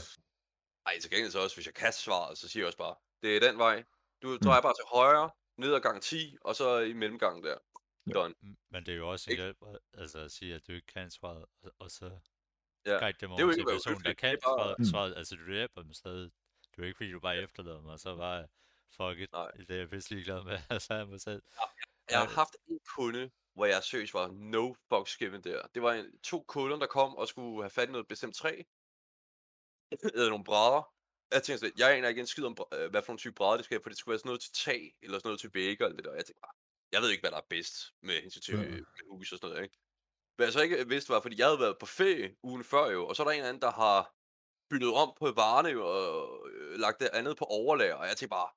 Ej, til gengæld så også, hvis jeg kan svaret, så siger jeg også bare, det er den vej. Du Mm. drejer bare til højre, ned ad gang 10, og så i mellemgangen der. Ja. Done. M- Men det er jo også en hjælp, altså at sige, at du ikke kan svaret, og så Ja. guide dem Det er jo over til personen, der kan det er bare- svaret, Mm. svaret. Altså, du hjælper dem stadig. Det er jo ikke, fordi du bare efterlader dem, og så bare, fuck it, Nej. det er jeg pisse ligeglad med, altså jeg mig selv. Jeg har haft en kunde, hvor jeg seriøst var no fucks given der. Det var en, to kunder, der kom og skulle have fat i noget bestemt træ. eller nogle brædder. Jeg tænkte sådan, jeg aner ikke en skid om, øh, hvad for nogle type brædder det skal have, for det skulle være sådan noget til tag, eller sådan noget til vægge, eller det der. Jeg tænkte bare, jeg ved ikke, hvad der er bedst med hensyn til Ja. øh, hus og sådan noget, ikke? Hvad jeg så ikke vidste var, fordi jeg havde været på ferie ugen før jo, og så er der en anden, der har byttet om på varerne jo, og øh, lagt det andet på overlager, og jeg tænkte bare,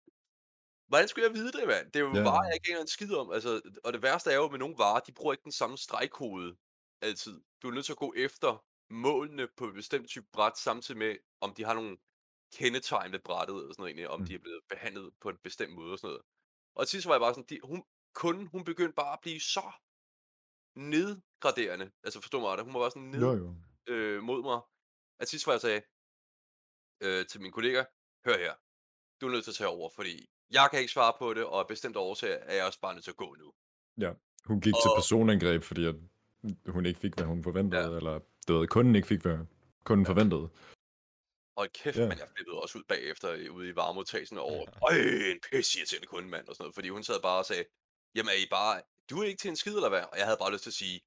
hvordan skulle jeg vide det, mand? Det er jo Ja. varer, jeg ikke aner en skid om. Altså, og det værste er jo med nogle varer, de bruger ikke den samme stregkode altid. Du er nødt til at gå efter målene på et bestemt type bræt, samtidig med, om de har nogle kendetegn ved brættet, eller sådan noget, egentlig, om Mm. de er blevet behandlet på en bestemt måde og sådan noget. Og til sidst var jeg bare sådan, de, hun, kunden, hun begyndte bare at blive så nedgraderende. Altså forstå mig, hun var bare sådan ned Jo, jo. øh, mod mig. At sidst var jeg sagde øh, til min kollega, hør her, du er nødt til at tage over, fordi jeg kan ikke svare på det, og af bestemte årsager er jeg også bare nødt til at gå nu. Hun gik til Og- personangreb, fordi at hun ikke fik, hvad hun forventede, Ja. eller det ved, kunden ikke fik, hvad kunden Ja. forventede. Og kæft, Ja. ja. men jeg flippede også ud bagefter øh, ude i varemodtagelsen over, Ja. øj, en pisse irriterende kunde, mand, og sådan noget, fordi hun sad bare og sagde, jamen er I bare, du er ikke til en skid, eller hvad? Og jeg havde bare lyst til at sige,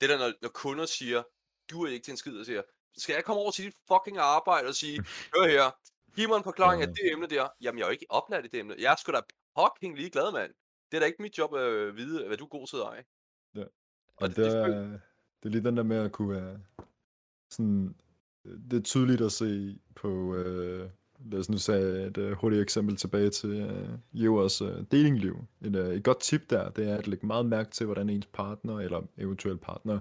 det der, når, når kunder siger, du er ikke til en skid, og siger, skal jeg komme over til dit fucking arbejde og sige, hør her, giv mig en forklaring af det emne der. Jamen, jeg er jo ikke oplært i det emne. Jeg er sgu da fucking ligeglad, mand. Det er da ikke mit job at øh, vide, hvad du er god til eje. Ja. Og det, det, det, er, det er lige den der med at kunne være sådan, det er tydeligt at se på, øh, lad os nu sige et øh, hurtigt eksempel tilbage til øh, Jevers øh, datingliv. Et, øh, et godt tip der, det er at lægge meget mærke til, hvordan ens partner eller eventuel partner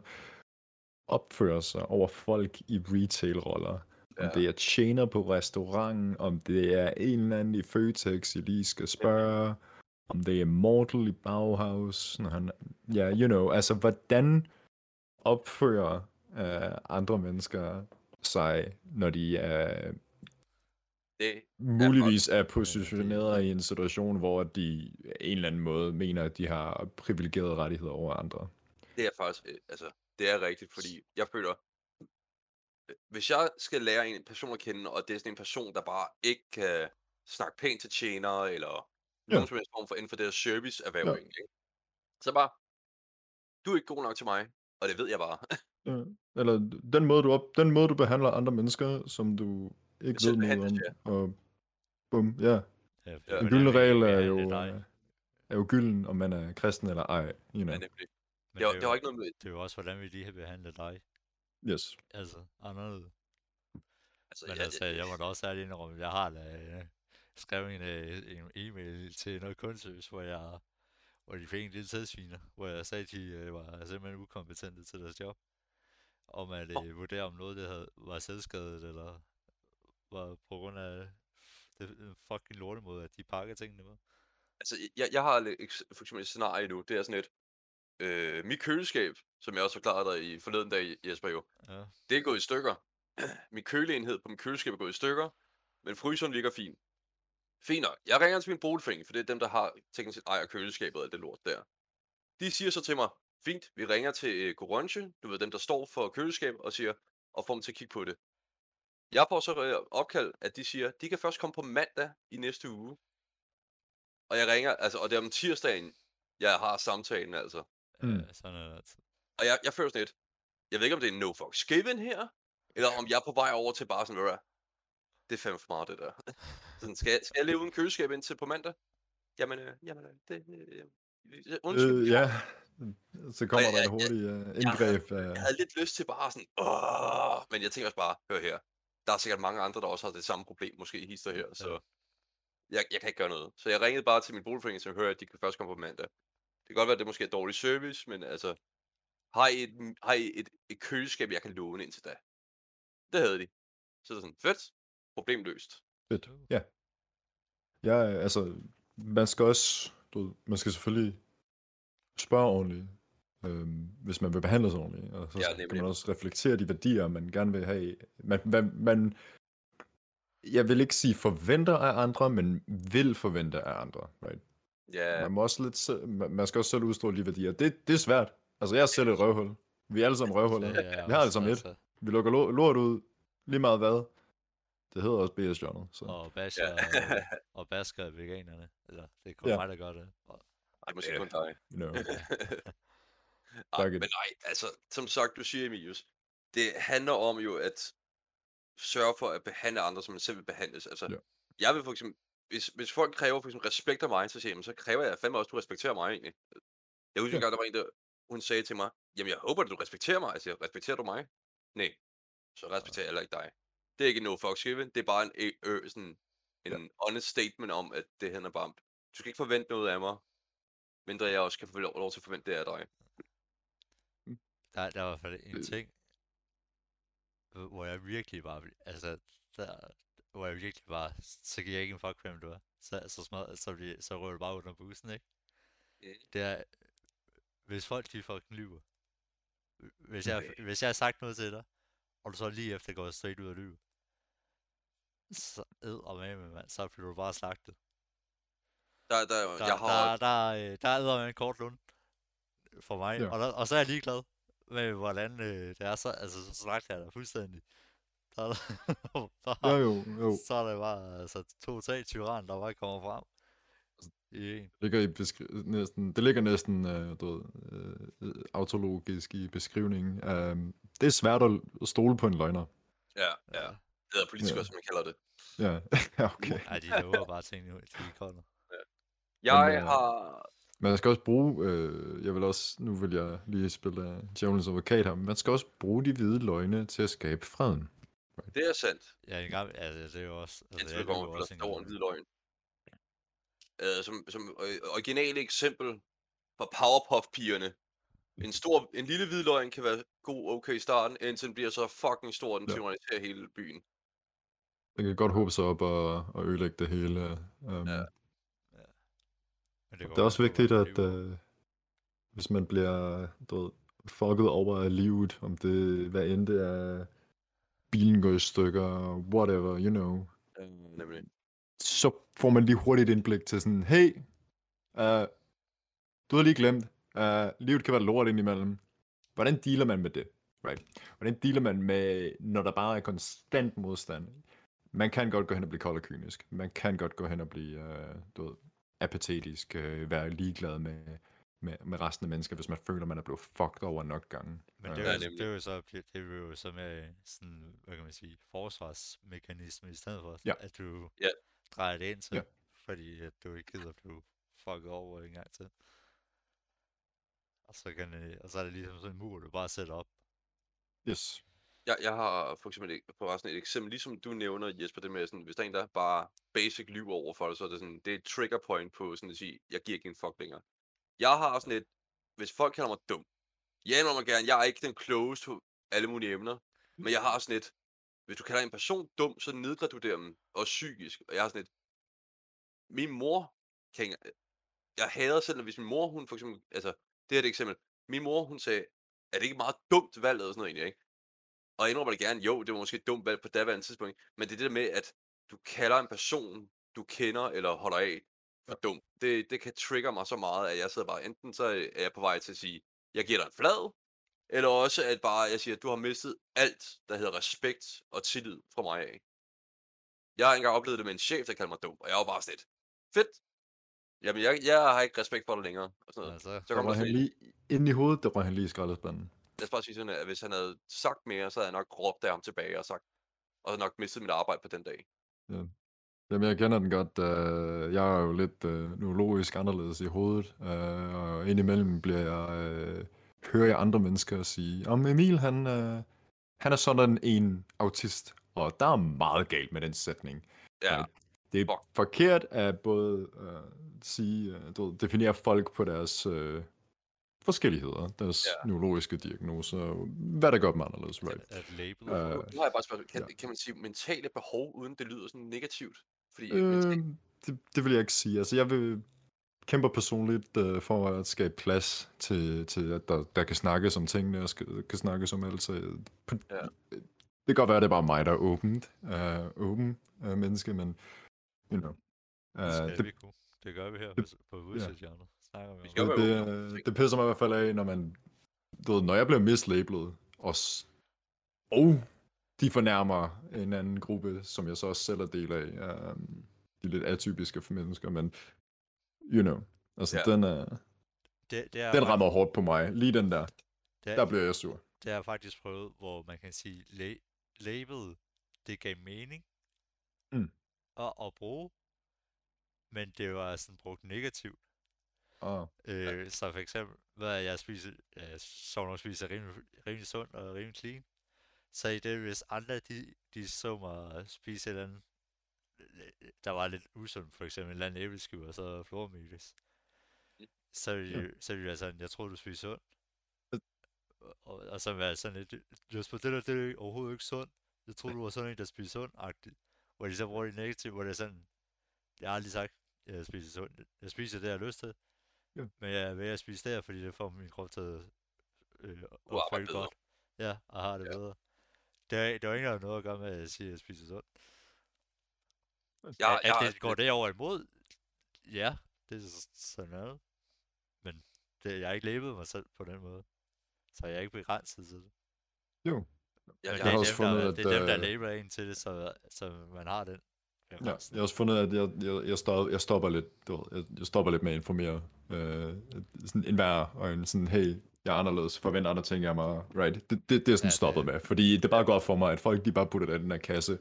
opfører sig over folk i retail-roller. Om Ja. det er tjener på restauranten, om det er en eller anden i Føtex, I lige skal spørge, om det er Mortal i Bauhaus, når han, ja, you know, altså hvordan opfører øh, andre mennesker sig, når de er Det, muligvis er positioneret i en situation, hvor de en eller anden måde mener, at de har privilegerede rettigheder over andre. det er faktisk, øh, altså, det er rigtigt, fordi jeg føler, øh, hvis jeg skal lære en person at kende, og det er sådan en person, der bare ikke kan snakke pænt til tjenere, eller Ja. nogen som helst form for inden for her serviceerhverv, Ja. ikke? så bare, du er ikke god nok til mig, og det ved jeg bare. Ja. Eller den måde, du op, den måde, du behandler andre mennesker, som du ikke ved noget om. Og bum, ja. Ja, Ja. Den gyldne regel er jo, øh, er jo gylden, om man er kristen eller ej. You Ja, know. nemlig. Men Det, har, er det har ikke noget med, Det er jo også, hvordan vi lige har behandlet dig. Yes. Altså, anderledes. altså, Men jeg, altså, jeg må da også ærligt indrømme, jeg har da øh, skrevet en, øh, en e-mail til noget kundeservice, hvor jeg hvor de fik en lille tidsviner, hvor jeg sagde, at de øh, var simpelthen ukompetente til deres job. Om at øh, vurdere, om noget det havde, var selvskadet, eller var på grund af det den fucking lortemåde, at de pakker tingene med. altså, jeg, jeg har for eksempel et scenarie nu, det er sådan et, øh, mit køleskab, som jeg også forklarede dig i forleden dag, Jesper jo, Ja, det er gået i stykker. min køleenhed på min køleskab er gået i stykker, men fryseren ligger fint. Fint nok. Jeg ringer til min boligforening, for det er dem, der har teknisk set ejer køleskabet og det lort der. De siger så til mig, fint, vi ringer til øh, Goronche, du ved dem, der står for køleskabet, og siger, og får dem til at kigge på det. Jeg får så øh, opkald, at de siger, de kan først komme på mandag i næste uge. Og jeg ringer, altså, og det er om tirsdagen, jeg har samtalen, altså. Mm. sådan er det altid. Og jeg, jeg føler sådan lidt, jeg ved ikke, om det er no fucks given her, eller om jeg er på vej over til bare sådan, hvad, det er fandme for meget, det der. sådan, skal, jeg- skal jeg leve uden køleskab indtil på mandag? Jamen, øh, jamen, øh, det, øh, øh, undskyld. Øh, ja. Så kommer Og der jeg- en hurtig uh, indgreb. Uh, Jeg havde lidt lyst til bare sådan, åh, men jeg tænker også bare, hør her, der er sikkert mange andre, der også har det samme problem, måske hister her, så jeg, jeg kan ikke gøre noget. Så jeg ringede bare til min boligforening, så hører at de kan først komme på mandag. Det kan godt være, at det måske er dårlig service, men altså, har I et, har I et, et køleskab, jeg kan låne indtil da? Det havde de. Så det er sådan, fedt, problem løst. Fedt. Ja. Ja, altså, man skal også, du man skal selvfølgelig spørge ordentligt, øhm, hvis man vil behandles ordentligt, og så Ja, ja, kan nemlig. man også reflektere de værdier, man gerne vil have. Man, man, man, jeg vil ikke sige forventer af andre, men vil forvente af andre, right? Ja, Man, må også lidt, man, skal også selv udstråle de værdier. Det, det er svært. Altså, jeg er selv et røvhul. Vi er alle sammen røvhuller. Det er Vi har alle også, sammen et. altså, Vi lukker lo- lort ud, lige meget hvad. Det hedder også BS Journal, så. Og basher, ja. og, basker veganerne. Eller, det er kun Ja. mig, der gør det. Og, det er måske Ja. kun dig. Know. Ej, men nej, altså, som sagt, du siger, Emilius, det handler om jo at sørge for at behandle andre, som man selv vil behandles. Altså, Ja. jeg vil for eksempel, hvis, hvis folk kræver for eksempel respekt af mig, så siger jeg, "Jamen, så kræver jeg fandme også, at du respekterer mig egentlig. Jeg husker Ja. en gang, der var en, der, hun sagde til mig, jamen jeg håber, at du respekterer mig. Siger, respekterer du mig? Nej, så respekterer jeg heller ikke dig. Det er ikke no fuck given, det er bare en, ø, sådan, en honest statement om, at det handler bare om, du skal ikke forvente noget af mig, mindre jeg også kan få lov lov til at forvente det af dig. Der, der var i hvert fald en Øh. ting, hvor jeg virkelig bare, altså, der, hvor jeg virkelig bare, så giver jeg ikke en fuck, hvem du er. Så, så, smad, så, bliver, så rører du bare under bussen, ikke? Ja. Det er, hvis folk de fucking lyver. Hvis jeg, hvis jeg har sagt noget til dig, og du så lige efter går straight ud og lyver, så ed og med, mand, så bliver du bare slagtet. Der, der, Der, jeg har, der, der, øh, der er med en kort lund for mig, Ja. og, der, og så er jeg ligeglad med, hvordan øh, det er, så, altså, så slagter jeg dig fuldstændig. Der, er der, der, Jo, jo, jo. så er det bare altså, to-tre tyran, der bare kommer frem i en. Det ligger, i beskri- næsten, det ligger næsten uh, du ved, uh, autologisk i beskrivningen. Um, det er svært at stole på en løgner. ja, ja, det hedder politikere, Ja. som man kalder det. Ja, ja okay. Ej, de lover bare ting, ud, de kolder. Jeg øh, har, Man skal også bruge, øh, jeg vil også, nu vil jeg lige spille Djævelens advokat her, men man skal også bruge de hvide løgne til at skabe freden. det er sandt, Ja, en gang, altså, det er jo også... Altså, jeg du kommer også over en hvid løgn. Uh, som, som øh, originale eksempel fra Powerpuff-pigerne, En stor, en lille hvid løgn kan være god okay i starten, indtil den bliver så fucking stor, den Ja. tyranniserer hele byen. Det kan godt håbe sig op og, og ødelægge det hele. Um, Ja. Men det, går det er også vigtigt, at uh, hvis man bliver du ved, fucket over af livet, om det hvad end det er bilen går i stykker, whatever, you know, Øh, nemlig. så får man lige hurtigt et indblik til sådan, hey, uh, du har lige glemt, uh, livet kan være lort indimellem. Hvordan dealer man med det? Right? Hvordan dealer man med, når der bare er konstant modstand? Man kan godt gå hen og blive kold og kynisk. Man kan godt gå hen og blive, uh, du ved, apatetisk, uh, være ligeglad med, med, med resten af mennesker, hvis man føler, man er blevet fucked over nok gange. Men Øh, det er, jo, det er jo så, det er jo så med sådan, hvad kan man sige, forsvarsmekanisme i stedet for, Ja. at du Ja. drejer det ind til, Ja. fordi at du ikke gider at blive fucket over en gang til. Og så, kan og så er det ligesom sådan en mur, du bare sætter op. Yes. Jeg, jeg har for eksempel et, på resten et eksempel, ligesom du nævner, Jesper, det med sådan, hvis der er en, der bare basic lyver over for dig, så er det sådan, det er et trigger point på sådan at sige, jeg giver ikke en fuck længere. Jeg har sådan et, hvis folk kalder mig dum, jeg indrømmer mig gerne, jeg er ikke den klogeste på alle mulige emner, men jeg har sådan et, hvis du kalder en person dum, så nedgraderer du dem, også psykisk, og jeg har sådan et, min mor kan ikke, jeg hader selv, hvis min mor, hun for eksempel, altså, det er et eksempel, min mor, hun sagde, er det ikke meget dumt valg, eller sådan noget egentlig, ikke? Og jeg indrømmer det gerne, jo, det var måske et dumt valg på daværende tidspunkt, men det er det der med, at du kalder en person, du kender eller holder af, for dum. Det, det kan trigger mig så meget, at jeg sidder bare, enten så er jeg på vej til at sige, jeg giver dig en flad, eller også at bare, jeg siger, at du har mistet alt, der hedder respekt og tillid fra mig af. Jeg har engang oplevet det med en chef, der kaldte mig dum, og jeg var bare sådan lidt, fedt. Jamen, jeg, jeg har ikke respekt for dig længere. Og sådan noget. Altså, Så kommer han lige ind i hovedet, der røg han lige i skraldespanden. Lad os bare sige sådan, at hvis han havde sagt mere, så havde jeg nok råbt af ham tilbage og sagt, og nok mistet mit arbejde på den dag. Jamen, jeg kender den godt. Øh, jeg er jo lidt øh, neurologisk anderledes i hovedet, øh, og indimellem bliver jeg, øh, hører jeg andre mennesker sige, om Emil, han, øh, han er sådan en autist, og der er meget galt med den sætning. Ja, Right. Det er Fuck. forkert at både øh, sige, øh, du definere folk på deres øh, forskelligheder, deres Ja. neurologiske diagnoser, hvad der gør dem anderledes, right? at, at label. Øh, nu, har jeg bare spørgsmål. Kan, ja. kan man sige mentale behov, uden det lyder sådan negativt? Fordi Øh, mentale, det, det vil jeg ikke sige. Altså, jeg vil kæmper personligt øh, for at skabe plads til, til at der, der kan snakkes om tingene, og skal, kan snakkes om alt. Så, øh, på, Ja. Det kan godt være, at det er bare mig, der er åbent, øh, åben øh, menneske, men you know. Det Øh, skal det, vi kunne. Det gør vi her det- på udsigtshjørnet. Snakker vi om. det, det, det pisser mig i hvert fald af, når man, du ved, når jeg bliver mislablet, og, og de fornærmer en anden gruppe, som jeg så også selv er del af, um, de lidt atypiske for mennesker, men you know, altså Ja. den, er, Det, det, er den rammer hårdt på mig, lige den der, det, der er, bliver jeg sur. det har jeg faktisk prøvet, hvor man kan sige, la- label, det gav mening Mm. at, at bruge, men det var sådan brugt negativt. Og, Øh, så for eksempel, hvad jeg spiser, jeg så nok spiser rimelig, rimelig sund og rimelig clean. Så i det, hvis andre, de, de så mig spise et eller andet, øh, der var lidt usundt, for eksempel en eller anden æbleskive og så flormelis. Så ville, Ja. så ville jeg sådan, jeg tror du spiser sundt. Øh. Og, og, så være sådan lidt, Jesper, det der, det er overhovedet ikke sundt. Jeg tror du var sådan en, der spiser sundt-agtigt. Hvor de så bruger det negativt, hvor det er sådan, jeg har aldrig sagt, jeg spiser sundt. Jeg spiser det, jeg har lyst til. Ja. Men jeg er ved at spise det her, fordi det får min krop til at øh, det bedre. godt. Ja, og har det Ja. bedre. Det er, det er jo ikke noget at gøre med, at jeg siger, at jeg spiser sundt. Jeg, at, jeg, at det går derover imod, ja, det er sådan noget. Men det, jeg har ikke levet mig selv på den måde. Så jeg er ikke begrænset til det. jo, jeg, jeg, det, har er også dem, der, fundet, det er dem, der at, øh, labeler en til det, så, så man har den. Ja, begrænsning. jeg har også fundet, at jeg, jeg, jeg, stopper, jeg stopper lidt, du ved, jeg, jeg stopper lidt med at informere øh, sådan en hver, og en sådan, hey, jeg er anderledes, forvent andre ting af mig, right? Det, det, det er sådan Ja, stoppet det- med, fordi det er bare godt for mig, at folk de bare putter det i den her kasse,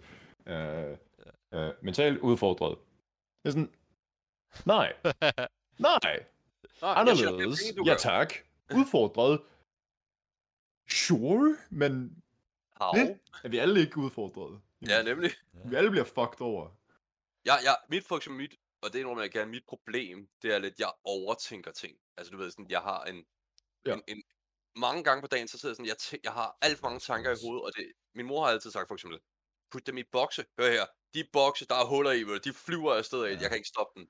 øh, øh, mentalt udfordret. Det er sådan, nej, nej, anderledes, penge, ja tak, udfordret, sure, men Hav. det er vi alle ikke udfordret. Ja, nemlig. Vi alle bliver fucked over. Jeg, jeg, mit, for eksempel mit, og det er noget, jeg gerne, mit problem, det er lidt, jeg overtænker ting. Altså, du ved, sådan, jeg har en, Ja. en, en mange gange på dagen, så sidder jeg sådan, jeg, tæ- jeg har alt for mange tanker i hovedet, og det, min mor har altid sagt for eksempel, put dem i bokse. Hør her, de bokse, der er huller i, de flyver afsted af, Ja. jeg kan ikke stoppe dem.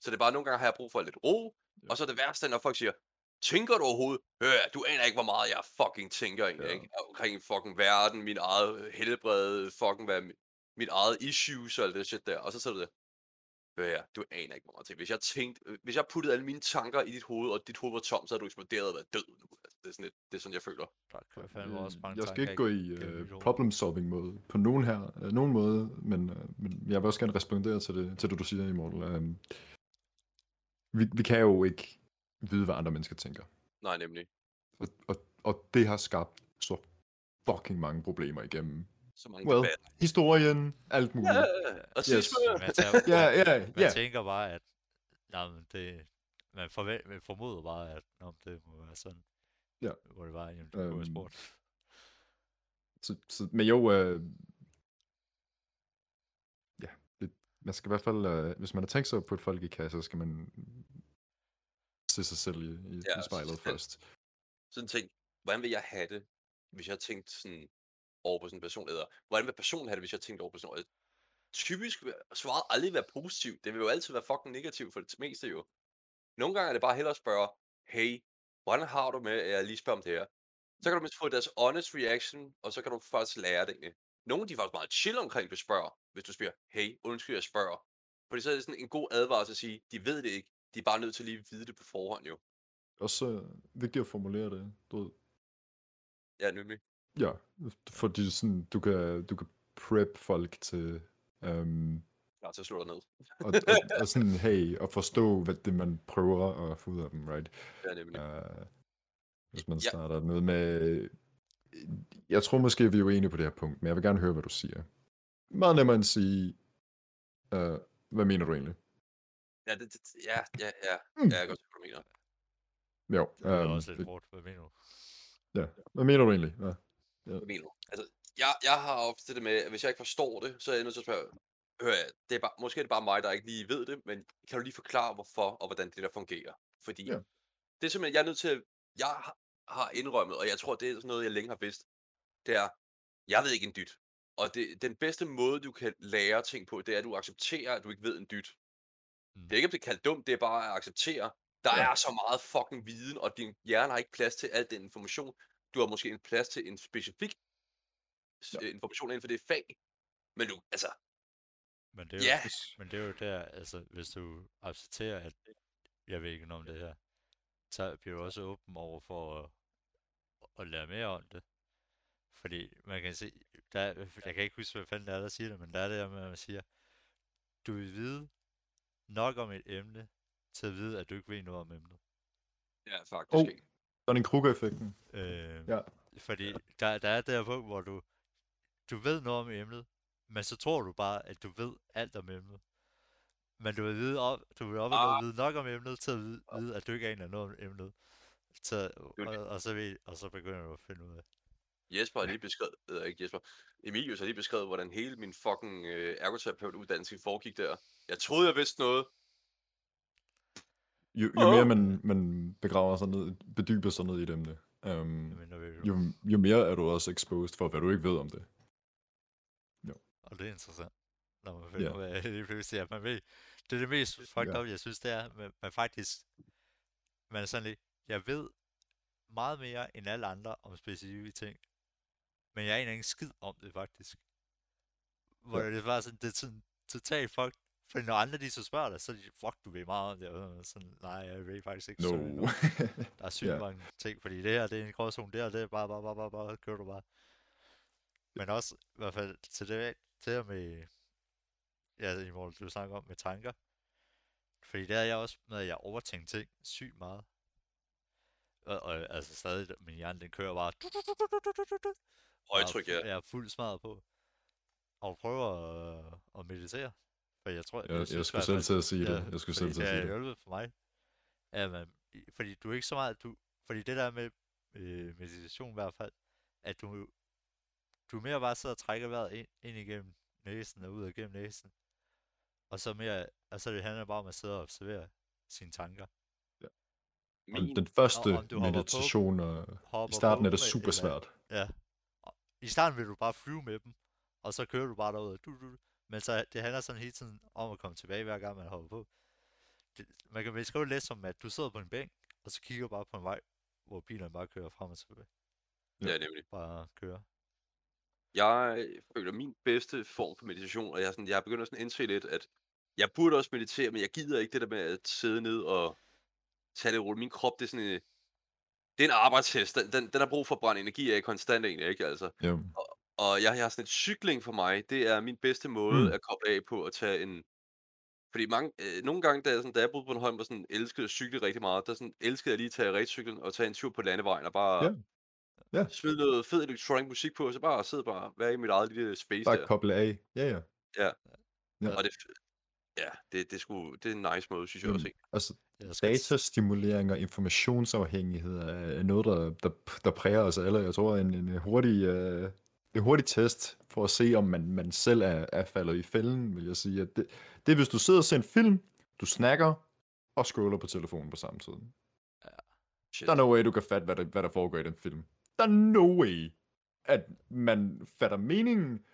Så det er bare, nogle gange har jeg brug for lidt ro, Ja. og så er det værste, når folk siger, tænker du overhovedet? Hør her, du aner ikke, hvor meget jeg fucking tænker egentlig, Ja. ikke? Omkring fucking verden, min eget helbred, fucking hvad, mit eget issues og alt det shit der. Og så sidder du der, hør her, du aner ikke, hvor meget jeg tænker. Hvis jeg tænkte, øh, hvis jeg puttede alle mine tanker i dit hoved, og dit hoved var tom, så havde du eksploderet og været død nu. Altså, det er sådan, lidt, det er sådan, jeg føler. Kan fandme også mange Øh, jeg skal ikke gå i gennem uh, mit hoved. problem solving mode på nogen her, uh, nogen måde, men, uh, men jeg vil også gerne respondere til det, til det du siger, Immortal. Um, vi, vi kan jo ikke vide, hvad andre mennesker tænker. Nej, nemlig. Og, og, og det har skabt så fucking mange problemer igennem Så mange well, debatter. historien, alt muligt. Ja, racisme. Man, tager, Ja, ja, man ja. tænker bare, at nej, men det, man, forvent, man formoder bare, at men det må være sådan. Ja. Hvor det var, jamen, det kunne Øhm, spurgt. Så, så, men jo, øh, ja, det, man skal i hvert fald, øh, hvis man har tænkt sig at putte folk i kasser, så skal man se sig selv i, i, Ja, i spejlet selv. først. Sådan en ting, hvordan vil jeg have det, hvis jeg tænkte sådan over på sådan en person, eller hvordan vil personen have det, hvis jeg tænkte over på sådan noget? Typisk vil svaret aldrig være positivt. Det vil jo altid være fucking negativt for det meste jo. Nogle gange er det bare hellere at spørge, hey, hvordan har du med, at jeg lige spørger om det her? Så kan du mindst få deres honest reaction, og så kan du faktisk lære det. Nogle de er faktisk meget chill omkring, du spørger. Hvis du spørger, hey, undskyld, jeg spørger. Fordi så er det sådan en god advarsel at sige, de ved det ikke. De er bare nødt til lige at vide det på forhånd jo. Også vigtigt at formulere det, du ved. Ja, nemlig. Ja, fordi sådan, du kan, du kan prep folk til, øhm, Klar til at slå dig ned. og, og, og sådan, hey, at forstå, hvad det man prøver at få ud af dem, right? Ja, nemlig. Uh, hvis man Ja. starter noget med... Jeg tror måske, vi er uenige på det her punkt, men jeg vil gerne høre, hvad du siger. Meget nemmere end at sige, uh, hvad mener du egentlig? Ja, det, det, ja, ja, ja. Mm. Ja, jeg kan godt se, hvad du mener. Jo, Det er øhm, også lidt hårdt. Hvad mener du? ja. Hvad mener du egentlig? Ja. Mener du? Altså, jeg, jeg har ofte det med, at hvis jeg ikke forstår det, så er jeg nødt til at spørge, hør jeg, det er bare, måske er det bare mig, der ikke lige ved det, men kan du lige forklare, hvorfor og hvordan det der fungerer? Fordi Ja. det er simpelthen, jeg er nødt til at, jeg har- indrømmet, og jeg tror, det er sådan noget, jeg længe har vidst, det er, jeg ved ikke en dyt. Og det, den bedste måde, du kan lære ting på, det er, at du accepterer, at du ikke ved en dyt. Mm. Det er ikke at blive kaldt dumt, det er bare at acceptere, der Ja. er så meget fucking viden, og din hjerne har ikke plads til al den information. Du har måske en plads til en specifik Ja. information inden for det fag. Men du, altså, Men det er jo, ja, Men det er jo der, altså, hvis du accepterer, at jeg ved ikke noget om det her, så bliver du også åben over for at, at lære mere om det. Fordi man kan se, der, er- jeg kan ikke huske, hvad fanden det er, der siger det, men der er det der med, at man siger, du vil vide nok om et emne, til at vide, at du ikke ved noget om emnet. ja, faktisk Oh. ikke. Sådan en Kruger-effekten. Øh, Ja. Fordi der, der er det her punkt, hvor du, du ved noget om emnet, men så tror du bare, at du ved alt om emnet. Men du vil vide op, du vil op Ah. vide nok om emnet til at vide, at du ikke aner noget om emnet. Så, og, og, så ved, og så begynder du at finde ud af. Jesper har lige beskrevet, eller ikke Jesper, Emilius har lige beskrevet, hvordan hele min fucking øh, ergoterapeut-uddannelse foregik der. Jeg troede, jeg vidste noget. Jo, jo mere man, man begraver sig ned, bedyber sig ned i et emne, Men du. jo, jo mere er du også exposed for, hvad du ikke ved om det. Og det er interessant. Når man finder Ja. ud af, lige pludselig, at man ved. Det er det mest fucked Ja. up, jeg synes, det er, at man faktisk, man er sådan lidt, jeg ved meget mere end alle andre om specifikke ting, men jeg aner ikke skid om det faktisk. Hvor Ja. det bare sådan, det er sådan totalt fuck. For når andre de så spørger dig, så er de, fuck, du ved meget om det. Og sådan, nej, jeg ved faktisk ikke No. så meget. Der er sygt Ja. mange ting, fordi det her, det er en gråzone, det her, det er bare, bare, bare, bare, bare, kører du bare. Men også, i hvert fald, til det, det her med, ja, i mål, du snakker om med tanker. Fordi der er jeg også med, at jeg overtænker ting sygt meget. Og, og altså stadig, min hjerne, den kører bare. Højtryk, er ja. jeg er fuldt smadret på. Og prøver at, at meditere. For jeg tror, jeg, jeg synes i skulle selv til at sige det. Ja, Jeg skulle selv til at det sige har det. hjulpet for mig. I- fordi du er ikke så meget, du, fordi det der med øh, meditation i hvert fald, at du, du mere bare sidder og trækker vejret ind, ind igennem næsen og ud igennem næsen. Og så mere, og så det handler bare om at sidde og observere sine tanker. Ja. Og Min, den første om du på meditation, og i starten på er det super eller- svært. Ja. Og I starten vil du bare flyve med dem, og så kører du bare derud. Du, du, men så det handler sådan hele tiden om at komme tilbage, hver gang man hopper på. Det, man kan beskrive det lidt som, at du sidder på en bænk, og så kigger bare på en vej, hvor bilerne bare kører frem og tilbage. ja, nemlig. Bare kører. Jeg føler min bedste form for meditation, og jeg, er sådan, jeg begynder sådan at indse lidt, at jeg burde også meditere, men jeg gider ikke det der med at sidde ned og tage det roligt. Min krop, det er sådan en, det er en arbejdshest. Den, den, den har brug for at brænde energi af konstant egentlig, ikke? Altså, Ja. og jeg, jeg har sådan et cykling for mig, det er min bedste måde Mm. at koble af på at tage en... Fordi mange, øh, nogle gange, da jeg, sådan, da jeg boede på Bornholm, og sådan elskede at cykle rigtig meget, der sådan, elskede jeg lige at tage racercyklen og tage en tur på landevejen og bare Ja. Ja. smide noget fed elektronisk musik på, og så bare sidde bare være i mit eget lille space Bare der. koble af. Ja, ja. Ja. Og det, ja, det, det, er sgu, det er en nice måde, synes jeg også, Jamen, ikke? altså, Jeg skal s- datastimulering og informationsafhængighed er noget, der, der, der præger os alle. Jeg tror, en, en hurtig, øh, en hurtig test for at se, om man, man selv er, er faldet i fælden, vil jeg sige, at det, det er, hvis du sidder og ser en film, du snakker og scroller på telefonen på samme tid. Shit. Der er no way, du kan fatte, hvad der, hvad der foregår i den film. Der er no way, at man fatter meningen,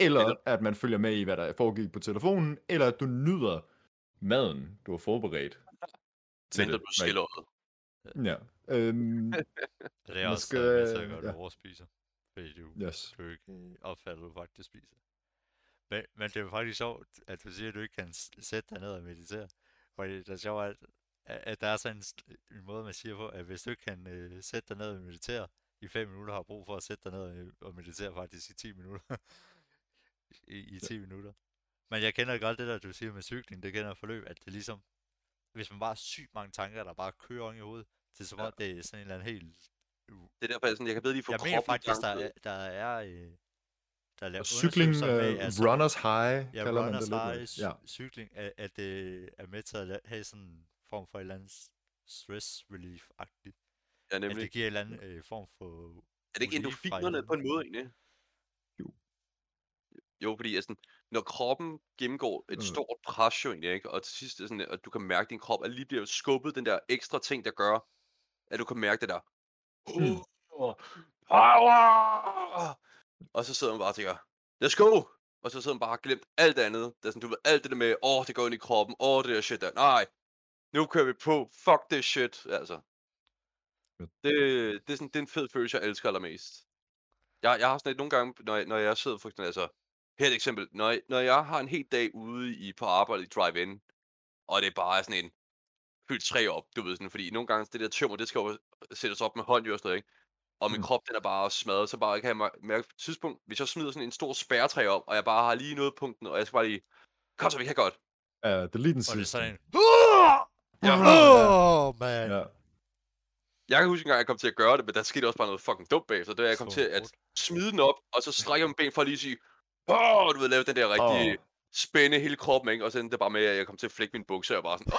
eller, Eller- at man følger med i, hvad der foregik på telefonen, eller at du nyder maden, du har forberedt. Venter du Right. skilleret. Ja. Øhm, det er også skal- til gøre, at ja. du overspiser. Fordi du, yes. du ikke øh, opfatter, at du faktisk spiser. Men, men det er jo faktisk sjovt, at du siger, at du ikke kan sætte dig ned og meditere. Fordi det er sjovt, at, at der er sådan en, en måde, man siger på, at hvis du ikke kan øh, sætte dig ned og meditere i 5 minutter, har brug for at sætte dig ned og, og meditere faktisk i 10 minutter. I, I 10 minutter. Men jeg kender godt det der, du siger med cykling, det kender forløb, at det ligesom, hvis man bare har sygt mange tanker, der bare kører oven i hovedet, det er som om, det er sådan en eller anden helt Det er derfor, jeg, sådan, jeg kan bedre lige få jeg kroppen faktisk, der er, der er, øh, der er lavet Cykling, med, altså, runners high, ja, kalder man runners det lidt. high, Ja. cykling, at, at det er med til at have sådan en form for et eller andet stress relief-agtigt. Ja, At nemlig. det giver en eller anden øh, form for... Er det ikke endorfinerne på en måde, egentlig? Jo. Jo, fordi altså, når kroppen gennemgår et Mm. stort pres, jo egentlig, ikke? og til sidst sådan, at du kan mærke, at din krop er lige bliver skubbet den der ekstra ting, der gør, at du kan mærke det der. Uh, power! Og så sidder man bare og tænker, let's go! Og så sidder man bare og glemt alt andet. Det er sådan, du ved, alt det der med, åh, oh, det går ind i kroppen, åh, oh, det der shit der. Nej, nu kører vi på, fuck det shit, altså. Det, det, er sådan, det er en fed følelse, jeg elsker allermest. Jeg, jeg har sådan lidt nogle gange, når jeg, når jeg sidder for eksempel, altså, her er et eksempel, når jeg, når jeg har en hel dag ude i, på arbejde i drive-in, og det er bare sådan en fyldt træ op, du ved sådan, fordi nogle gange det der tømmer, det skal jo sættes op med hånd, jo og sådan noget, ikke? Og min Mm. krop, den er bare smadret, så bare kan jeg mær- mærke på et tidspunkt, hvis jeg smider sådan en stor spærretræ op, og jeg bare har lige nået punkten, og jeg skal bare lige, kom så, vi kan godt. Ja, det er lige den Og det er sidste. sådan en... Ja. Åh, man! Ja. Jeg kan huske en gang, jeg kom til at gøre det, men der skete også bare noget fucking dumt bagefter. Det er, jeg kom Så til at smide den op, og så strække min ben for at lige sige, åh, du ved, lave den der rigtig Åh. spænde hele kroppen, ikke? Og så endte det bare med, at jeg kom til at flække mine bukser, og bare sådan,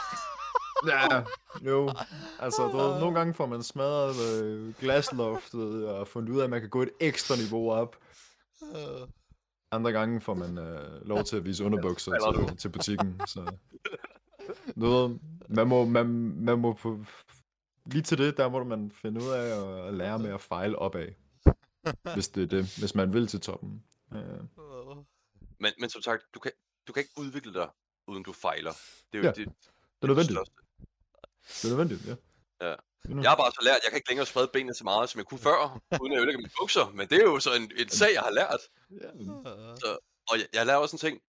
Ja, jo. Altså, du ved, nogle gange får man smadret øh, glasloftet og fundet ud af, at man kan gå et ekstra niveau op. Andre gange får man øh, lov til at vise underbukser til, til butikken. Så. Du ved, man må, man, man må på, lige til det, der må man finde ud af at, lære med at fejle opad. Hvis det er det, hvis man vil til toppen. Øh. Men, men som sagt, du kan, du kan ikke udvikle dig, uden du fejler. Det er jo Ja, det, det er nødvendigt. største. Det er nødvendigt, ja. Ja. Jeg har bare så lært, at jeg kan ikke længere sprede benene så meget, som jeg kunne før, uden at ødelægge mine bukser. Men det er jo så en, en sag, jeg har lært. Øh, Og jeg, jeg lærer også en ting.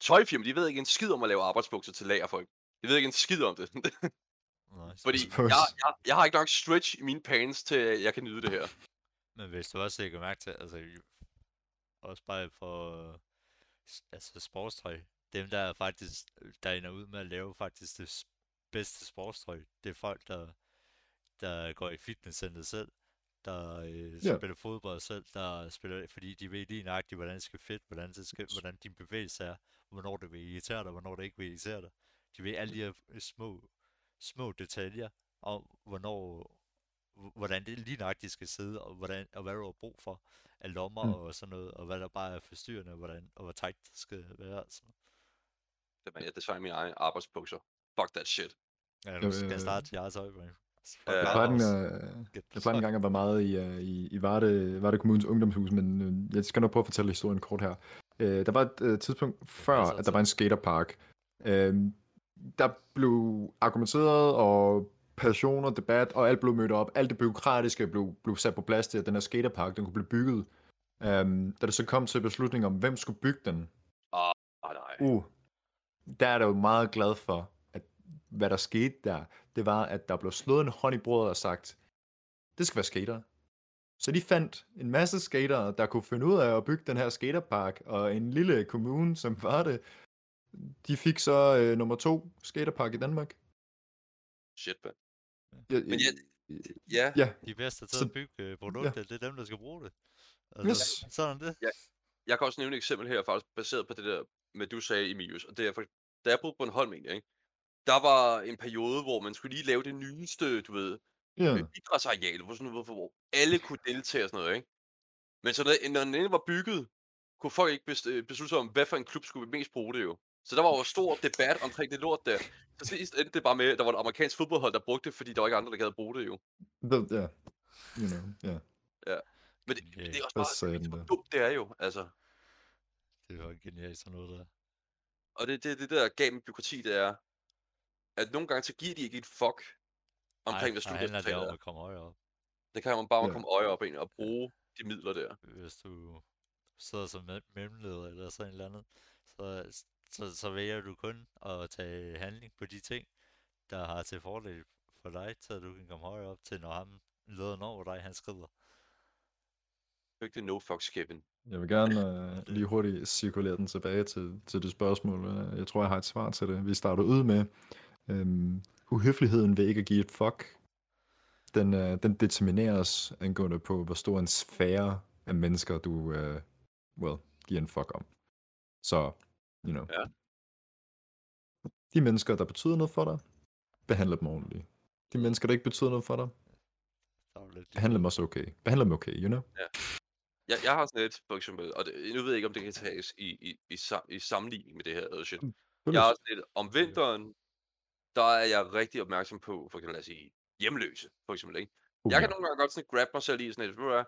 Tøjfirma, de ved ikke en skid om at lave arbejdsbukser til lagerfolk. De ved ikke en skid om det. nice. Fordi jeg, jeg, jeg har ikke nok stretch i mine pants, til at jeg kan nyde det her. Men hvis du også lægger mærke til, altså også bare for øh, altså sportstøj, dem der er faktisk, der ender ud med at lave faktisk det bedste sportstøj, det er folk, der, der går i fitnesscenter selv, der øh, Ja. spiller fodbold selv, der spiller, fordi de ved lige nøjagtigt, hvordan det skal fedt, hvordan, det skal, hvordan din bevægelse er, hvornår det vil irritere dig, hvornår det ikke vil irritere dig. De ved alle de her øh, små, små detaljer om, hvornår, hvordan det lige nøjagtigt skal sidde, og, hvordan, og hvad du har brug for af lommer Mm. og sådan noget, og hvad der bare er forstyrrende, og, hvordan, og hvor tight det skal være. Altså. Det er, jeg designer mine egne arbejdsbukser. Fuck that shit. Ja, Jeg nu skal jeg starte jeres øjeblik. Ja. Jeg plejer, den, øh, jeg plejer en gang at være meget i, uh, i, i Varde, Varde Kommunes ungdomshus, men øh, jeg skal nok prøve at fortælle historien kort her. Øh, der var et øh, tidspunkt før, at der var en skaterpark. Øh, der blev argumenteret, og passioner, debat, og alt blev mødt op. Alt det byråkratiske blev, blev sat på plads til, at den her skaterpark, den kunne blive bygget. Um, da det så kom til beslutningen om, hvem skulle bygge den, Ah, nej. uh, der er der jo meget glad for, hvad der skete der, det var, at der blev slået en hånd i bordet og sagt, det skal være skater. Så de fandt en masse skater, der kunne finde ud af at bygge den her skaterpark, og en lille kommune, som var det, de fik så øh, nummer to skaterpark i Danmark. Shit, man. Ja, Men ja, ja, ja, De bedste til Så- at bygge øh, produkter, det er dem, der skal bruge det. Yes. Sådan det. jeg kan også nævne et eksempel her, faktisk baseret på det der, med du sagde, Emilius. Og det er, for, da jeg boede på en hold, egentlig, ikke? Der var en periode, hvor man skulle lige lave det nyeste, du ved, ja. med idrætsareal, hvor, sådan, hvor, hvor alle kunne deltage og sådan noget, ikke? Men så når, når den ene var bygget, kunne folk ikke øh, beslutte sig om, hvad for en klub skulle vi mest bruge det jo. Så der var jo stor debat omkring det lort der. Så sidst endte det bare med, at der var et amerikansk fodboldhold, der brugte det, fordi der var ikke andre, der gad bruge det jo. Ja. You know, ja. Men det, Ja, det er også bare, det, der? dumt det er jo, altså. Det var genialt sådan noget der. Og det, det, det der gav med byråkrati, det er, at nogle gange så giver de ikke et fuck omkring, hvad det om er. at komme højere op. Det kan man bare Ja. komme øje op ind og bruge de midler der. Hvis du sidder som mem- mellemleder eller sådan et eller andet, så, så, så vælger du kun at tage handling på de ting, der har til fordel for dig, at du kan komme højere op til, når ham lederen over dig, han skrider. Det er ikke det no fucks Kevin. Jeg vil gerne øh, lige hurtigt cirkulere den tilbage til, til det spørgsmål. Øh, Jeg tror, jeg har et svar til det. Vi starter ud med, øhm, uhøfligheden ved ikke at give et fuck, den, øh, den determineres angående på, hvor stor en sfære af mennesker, du øh, well, giver en fuck om. Så, you know. Ja. De mennesker, der betyder noget for dig, behandle dem ordentligt. De mennesker, der ikke betyder noget for dig, Der var lidt behandle dem også okay. Behandle dem okay, you know? Jeg, jeg har sådan et, for eksempel, og det, nu ved jeg ikke, om det kan tages i, i, i, sam, i sammenligning med det her shit. Jeg har sådan et, om vinteren, der er jeg rigtig opmærksom på, for eksempel lad os sige, hjemløse, for eksempel, ikke? Uh, Jeg ja. kan nogle gange godt sådan grab mig selv i sådan et, ved du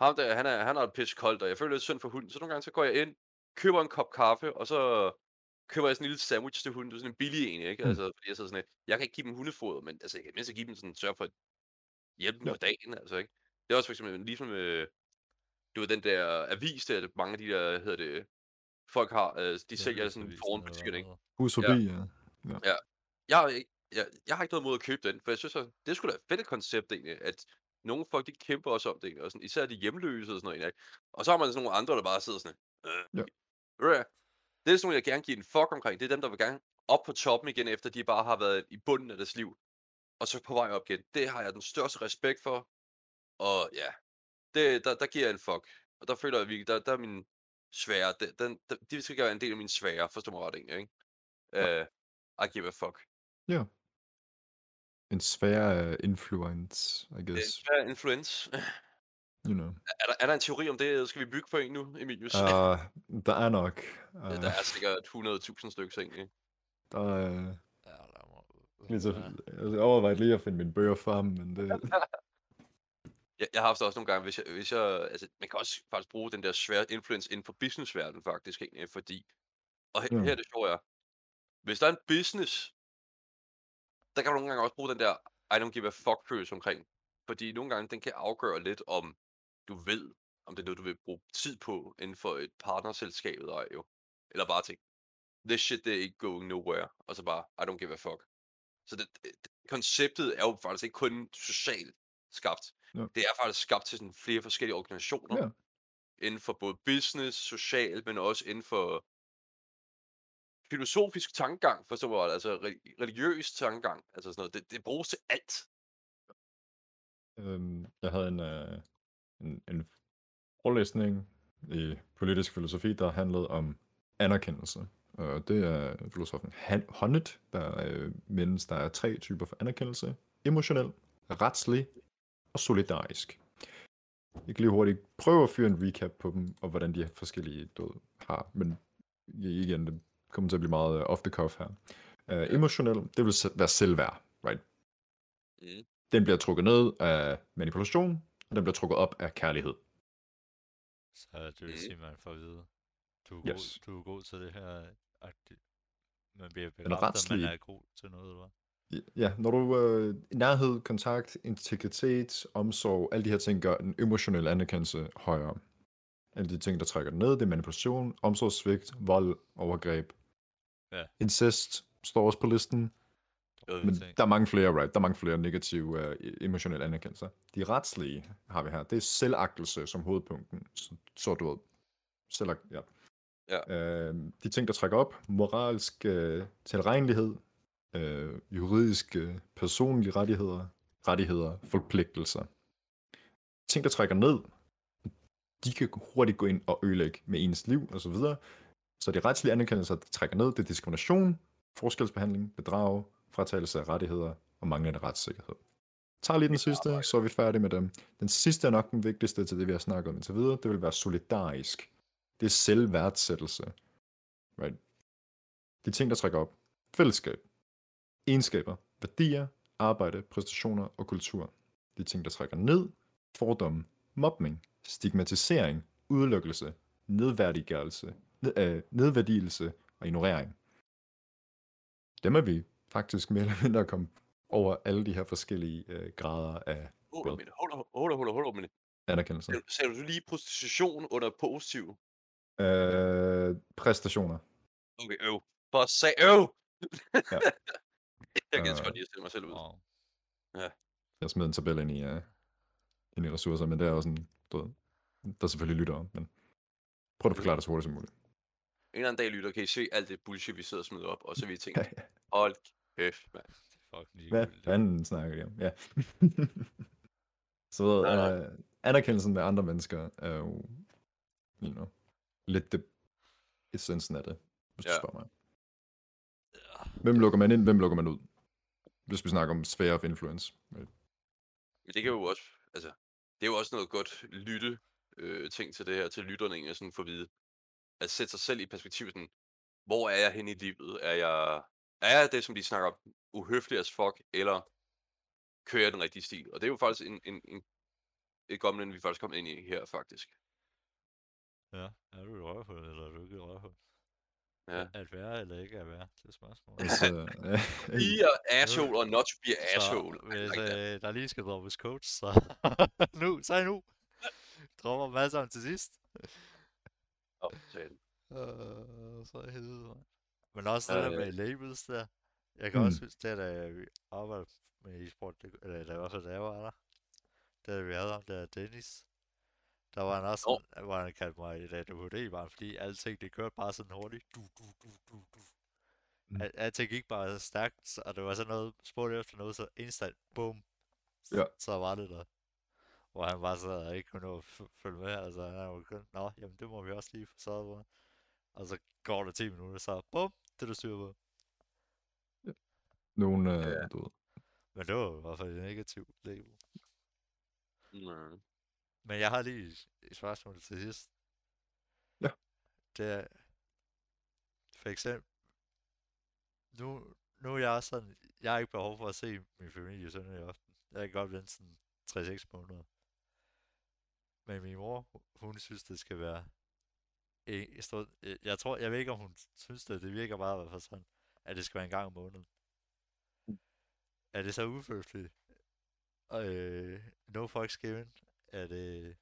ham der, han, er, han har et pisse koldt, og jeg føler lidt synd for hunden, så nogle gange så går jeg ind, køber en kop kaffe, og så køber jeg sådan en lille sandwich til hunden, det er sådan en billig en, ikke? Mm. Altså, fordi jeg sidder sådan et, jeg kan ikke give dem hundefoder, men altså, jeg kan mindst give dem sådan, sørge for at hjælpe dem Ja. på dagen, altså, ikke? Det er også for eksempel ligesom med, du ved, den der avis der, mange af de der, hedder det, folk har, øh, de sælger sådan foran butikkerne, ikke? Hus forbi, ja. Jeg, har ikke- jeg, jeg har ikke noget mod at købe den, for jeg synes, at det er sgu da et fedt koncept egentlig, at nogle folk, de kæmper også om det, egentlig, og sådan, især de hjemløse og sådan noget, ikke? Og så har man sådan nogle andre, der bare sidder sådan, øh, Ja. ved du hvad? det er sådan nogle, jeg gerne giver en fuck omkring, det er dem, der vil gerne op på toppen igen, efter de bare har været i bunden af deres liv, og så på vej op igen. Det har jeg den største respekt for, og ja, det, der, der giver jeg en fuck, og der føler jeg virkelig, der, der er min svære, den, den, de skal være en del af min svære, forstår mig ret egentlig, ikke? Uh, I give a fuck. En svær uh, influence, I Det er en guess. svær influence. You know. Er der, er der en teori om det? Skal vi bygge på en nu, Emilius? Uh, der er nok. Uh, Ja, der er sikkert 100.000 stykker egentlig. der er... Ja, der må... Lige så, jeg overvejede lige at finde mine bøger frem, men det... Jeg, jeg har haft det også nogle gange, hvis jeg, hvis jeg, altså, man kan også faktisk bruge den der svære influence inden for businessverdenen faktisk, egentlig, fordi, og her, Ja. her er det sjovt er, hvis der er en business, der kan du nogle gange også bruge den der, I don't give a fuck følelse omkring, fordi nogle gange, den kan afgøre lidt om, du ved, om det er noget, du vil bruge tid på inden for et partnerselskab eller jo. Eller bare tænke, this shit, det er ikke going nowhere, og så bare, I don't give a fuck. Så det, det, konceptet er jo faktisk ikke kun socialt skabt. Ja. Det er faktisk skabt til sådan flere forskellige organisationer. Ja. Inden for både business, social, men også inden for filosofisk tankegang, for så var altså religiøs tankegang, altså sådan noget. Det, det bruges til alt. Øhm, jeg havde en, øh, en, en forelæsning i politisk filosofi, der handlede om anerkendelse. Og det er filosofen Honneth, der øh, mindes, der er tre typer for anerkendelse. Emotionel, retslig og solidarisk. Jeg kan lige hurtigt prøve at fyre en recap på dem, og hvordan de forskellige død har. Men igen, det kommer til at blive meget øh, off the cuff her. Uh, emotionel, det vil være selvværd. right? Mm. Den bliver trukket ned af manipulation, og den bliver trukket op af kærlighed. Så det vil Mm. sige, at man får at vide, du er, god, Yes. du er god til det her, at man bliver Den bekræftet, at man er god til noget, eller hvad? Ja, når du øh, nærhed, kontakt, integritet, omsorg, alle de her ting gør den emotionelle anerkendelse højere. Alle de ting, der trækker den ned, det er manipulation, omsorgssvigt, vold, overgreb. Ja. Incest står også på listen, men der er mange flere, right? Der er mange flere negative uh, emotionelle anerkendelser. De retslige har vi her. Det er selvagtelse som hovedpunkten. Så, så du ved, selvag, ja. Ja. Øh, de ting, der trækker op, moralsk øh, tilregnelighed, øh, juridiske, personlige rettigheder, rettigheder, forpligtelser. Ting, der trækker ned, de kan hurtigt gå ind og ødelægge med ens liv og så videre. Så de retslige anerkendelser, der trækker ned, det er diskrimination, forskelsbehandling, bedrag, fratagelse af rettigheder og manglende retssikkerhed. Tag lige den sidste, så er vi færdige med dem. Den sidste er nok den vigtigste til det, vi har snakket om indtil videre. Det vil være solidarisk. Det er selvværdsættelse. Right? De ting, der trækker op. Fællesskab. Egenskaber. Værdier. Arbejde. Præstationer og kultur. De ting, der trækker ned. Fordomme. Mobning. Stigmatisering. Udelukkelse. Nedværdiggørelse. Øh, nedværdigelse og ignorering. Dem er vi faktisk mere eller mindre kommet over alle de her forskellige øh, grader af Hold up, hold up, hold up, hold anerkendelse. Sagde- du lige prostitution under positiv? Øh, præstationer. Okay, øv. Bare sag øv! Ja. jeg kan Øh. godt lige at stille mig selv ud. Wow. Jeg smed en tabel ind i, uh, ind i ressourcer, men det er også en, du ved, der er selvfølgelig lytter men prøv at forklare det så hurtigt som muligt. En eller anden dag, lytter, kan I se alt det bullshit, vi sidder og smider op, og så vi tænker, Ja, ja. hold kæft, mand. Hvad fanden snakker de om? Ja. så Nej, nej. anerkendelsen med andre mennesker er jo, you know, lidt det essensen af det, hvis ja. Du spørger mig. Hvem lukker man ind, hvem lukker man ud? Hvis vi snakker om sphere of influence. Men det kan jo også, altså, det er jo også noget godt lytte øh, ting til det her, til lytterne egentlig sådan for at vide, at sætte sig selv i perspektiv sådan, hvor er jeg henne i livet? Er jeg, er jeg det, som de snakker om, uhøflig as fuck, eller kører jeg den rigtige stil? Og det er jo faktisk en, en, en et gomlen, vi faktisk kom ind i her, faktisk. Ja, er du i røvhul, eller er du ikke i røvhul? Ja. At være eller ikke at være, det er spørgsmålet. Altså, Be a asshole or not to be a asshole. Så hvis like øh, der lige skal droppes coach, så nu, så nu. Dropper sammen til sidst. Satan. Øh, så jeg helvede. Men også det Ja, der ja. med labels der. Jeg kan Mm. også huske, det da vi arbejdede med e-sport, det, eller hvert fald da jeg var der, da vi havde ham der Dennis, der var han også, Nå. sådan, hvor han kaldte mig et ADHD-barn, fordi alting det kørte bare sådan hurtigt. Du, du, du, du, du. Mm. Al- Alting gik bare stærkt, så- og det var sådan noget, spurgte efter noget, så instant, boom, s- Ja. så var det der. Hvor han bare sad og ikke kunne nå at følge med, altså han var kun, nå, jamen det må vi også lige få sørget på. Og så går der 10 minutter, så bum, det er du styr på. nogen, øh, Ja. du ved, Men det var i hvert fald et negativt label. Mm. Men jeg har lige et- spørgsmål til sidst. Ja. Det er, for eksempel, nu, nu er jeg sådan, jeg har ikke behov for at se min familie sådan i aften. Jeg kan godt vente sådan 3-6 måneder. Men min mor, hun synes, det skal være stort, jeg- jeg tror, jeg ved ikke, om hun synes det, det virker bare i hvert fald sådan, at det skal være en gang om måneden. Er det så uføleligt? Øh, no fucks given. Er det,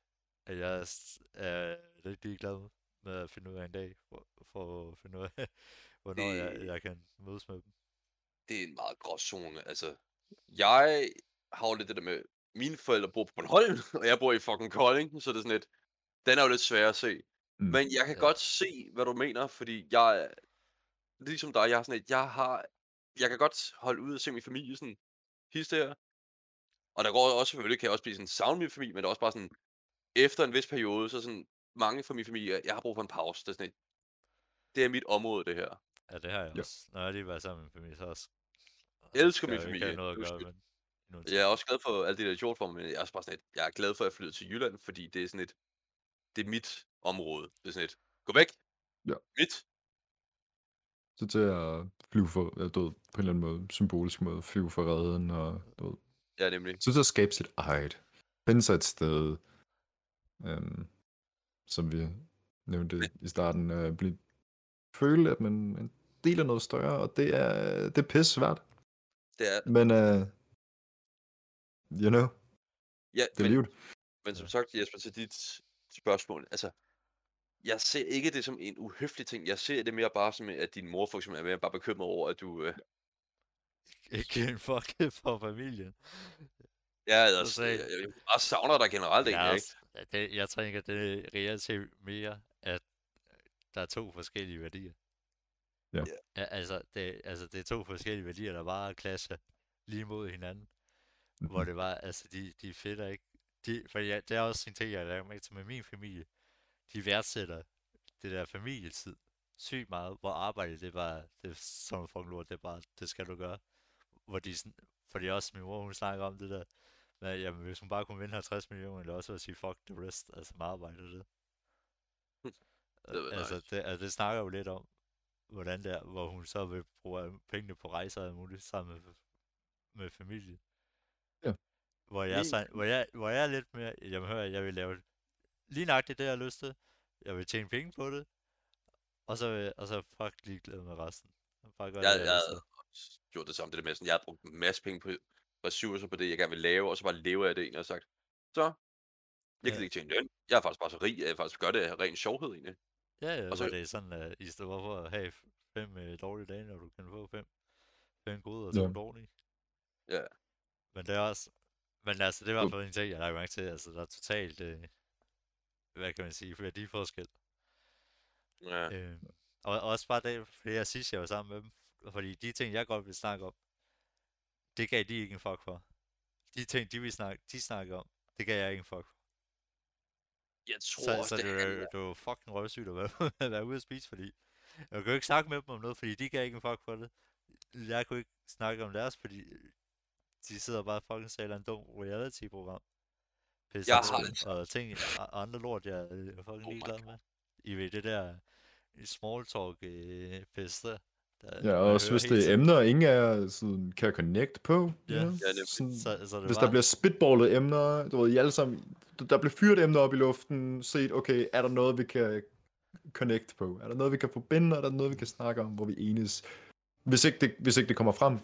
at jeg er, lidt ligeglad med at finde ud af en dag, for, for at finde ud af, hvornår jeg, Det- jeg kan mødes med dem. det er en meget gråzone. Altså, jeg har jo lidt det der med, mine forældre bor på Bornholm, og jeg bor i fucking Kolding, så det er sådan lidt, den er jo lidt svær at se. Mm. Men jeg kan Ja. godt se, hvad du mener, fordi jeg, er- ligesom dig, jeg har sådan et, jeg har, jeg kan godt holde ud og se min familie sådan, hist her. Og der går også selvfølgelig, kan jeg også blive sådan savne min familie, men det er også bare sådan, efter en vis periode, så sådan, mange fra min familie, jeg har brug for en pause. Det er sådan et, det er mit område, det her. Ja, det har jeg Jo. også. Når jeg lige været sammen med min familie, så også. Jeg elsker min jeg jo ikke have familie, noget at gøre undskyld. Nogle Jeg er også glad for alt det der gjort for mig, men jeg er også bare sådan et, jeg er glad for at flytte til Jylland, fordi det er sådan et, det er mit område. Det er sådan et, gå væk. Ja. Mit. Så til at flyve for, ja, du ved, på en eller anden måde, symbolisk måde, flyve for redden, og du ved, Ja, nemlig. så til at skabe sit eget. Finde sig et sted, øhm, som vi nævnte i starten, øh, blive, føle, at man en del af noget større, og det er, det er pisse svært. Det er, Men, uh, you know, ja, det er men, livet. men som sagt, Jesper, til dit spørgsmål, altså, jeg ser ikke det som en uhøflig ting. Jeg ser det mere bare som, at din mor for eksempel er mere bare bekymret over, at du... Øh, Ikke en fuck for familien. ja, altså, sagde- jeg, jeg, bare savner dig generelt, Jeg, egentlig, ikke? det, jeg tænker, det er reelt set mere, at der er to forskellige værdier. Ja. ja altså, det, altså, det er to forskellige værdier, der bare klasser lige mod hinanden. Hvor Mhm. det var, altså, de, de fætter ikke. De, for ja, det er også en ting, jeg laver med til med min familie. De værdsætter det der familietid sygt meget, hvor arbejde, det bare, det noget fucking lort, det er bare, det skal du gøre. Hvor de sådan, fordi også min mor, hun snakker om det der, men jamen, hvis hun bare kunne vinde 50 millioner, eller også at sige fuck the rest, altså med arbejde det. Det var altså, nice. det, altså, det snakker jo lidt om, hvordan det er, hvor hun så vil bruge pengene på rejser og muligt sammen med, med familie. Ja. Hvor jeg, Min- så, hvor, jeg, hvor jeg er lidt mere, jamen hør, jeg vil lave lige nøjagtigt det, jeg har lyst til. Jeg vil tjene penge på det. Og så, og så fuck ligeglad med resten. Bare gøre Jeg, det, jeg også gjort det samme, det der med sådan, jeg har brugt en masse penge på ressourcer på det, jeg gerne vil lave, og så bare leve af det egentlig, og sagt, så, jeg Ja. kan ikke tjene løn. Jeg er faktisk bare så rig, at jeg faktisk gør det af ren sjovhed egentlig. Ja, ja, Og så- det er sådan, at i stedet for at have fem øh, dårlige dage, når du kan få fem, fem gode og to Ja. dårlige. Ja. Men det er også, men altså, det er i hvert fald en ting, jeg har mærke til, altså, der er totalt, øh, hvad kan man sige, værdiforskel. Ja. Øh, og også bare det, fordi jeg sidst jeg var sammen med dem, fordi de ting, jeg godt vil snakke om, det gav de ikke en fuck for. De ting, de, vil snakke, de snakker om, det gav jeg ikke en fuck for. Jeg tror Så, også, så det, det, handler- var, det var fucking røvsygt at være, at være ude at spise, fordi jeg kunne ikke snakke med dem om noget, fordi de gav ikke en fuck for det. Jeg kunne ikke snakke om deres, fordi de sidder bare og fucking saler en dum reality-program. Pisse Jeg og- har det Og ting, andre lort, jeg er fucking Oh ligeglad med. I ved det der small talk øh, pisse der. der Ja, og også hvis det er emner, ingen af jer sådan, kan connect på. you Ja. sådan, Så, så det hvis var, der bliver spitballet emner, du ved, I alle sammen, der bliver fyret emner op i luften, set, okay, er der noget, vi kan connect på? Er der noget, vi kan forbinde? Er der noget, vi kan snakke om, hvor vi enes? Hvis ikke det, hvis ikke det kommer frem,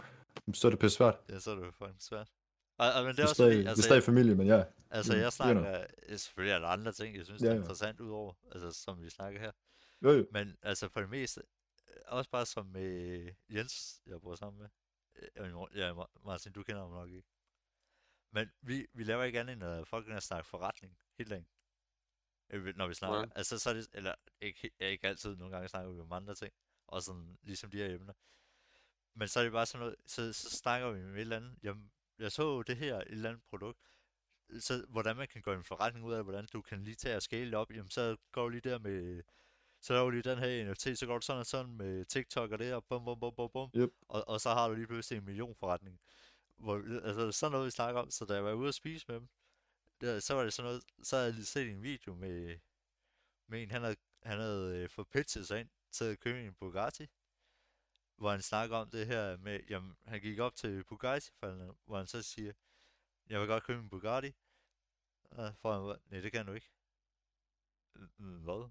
så er det pisse svært. Ja, så er det jo fucking svært. Og, og, men det Det er også stadig, fordi, det er altså, stadig familie, men ja. altså mm, jeg you snakker, øh, selvfølgelig er der andre ting, jeg synes, Ja, der er ja. interessant udover, altså som vi snakker her. Jo, jo. Men altså for det meste, øh, også bare som med Jens, jeg bor sammen med. Øh, Ja, Ma- Martin, du kender ham nok ikke. Men vi, vi laver ikke andet end at fucking at snakke forretning hele dagen. Øh, Når vi snakker. Nej. Altså så er det, eller ikke, ikke altid, nogle gange snakker vi om andre ting. Og sådan, ligesom de her emner. Men så er det bare sådan noget, så, så snakker vi med et eller andet. Jamen, jeg så jo det her, et eller andet produkt. Så hvordan man kan gøre en forretning ud af, hvordan du kan lige tage og scale det op. Jamen, så går du lige der med så laver du lige den her NFT, så går du sådan og sådan med TikTok og det her, bum, bum, bum, bum, bum. Yep. Og, og så har du lige pludselig en million forretning. Hvor, altså sådan noget, vi snakker om, så da jeg var ude at spise med dem, der, så var det sådan noget, så havde jeg lige set en video med, med en, han havde, han havde øh, fået pitchet sig ind til at købe en Bugatti, hvor han snakker om det her med, jamen, han gik op til Bugatti, hvor han så siger, jeg vil godt købe en Bugatti, og for han, nej, det kan du ikke. "Mm, Hvad?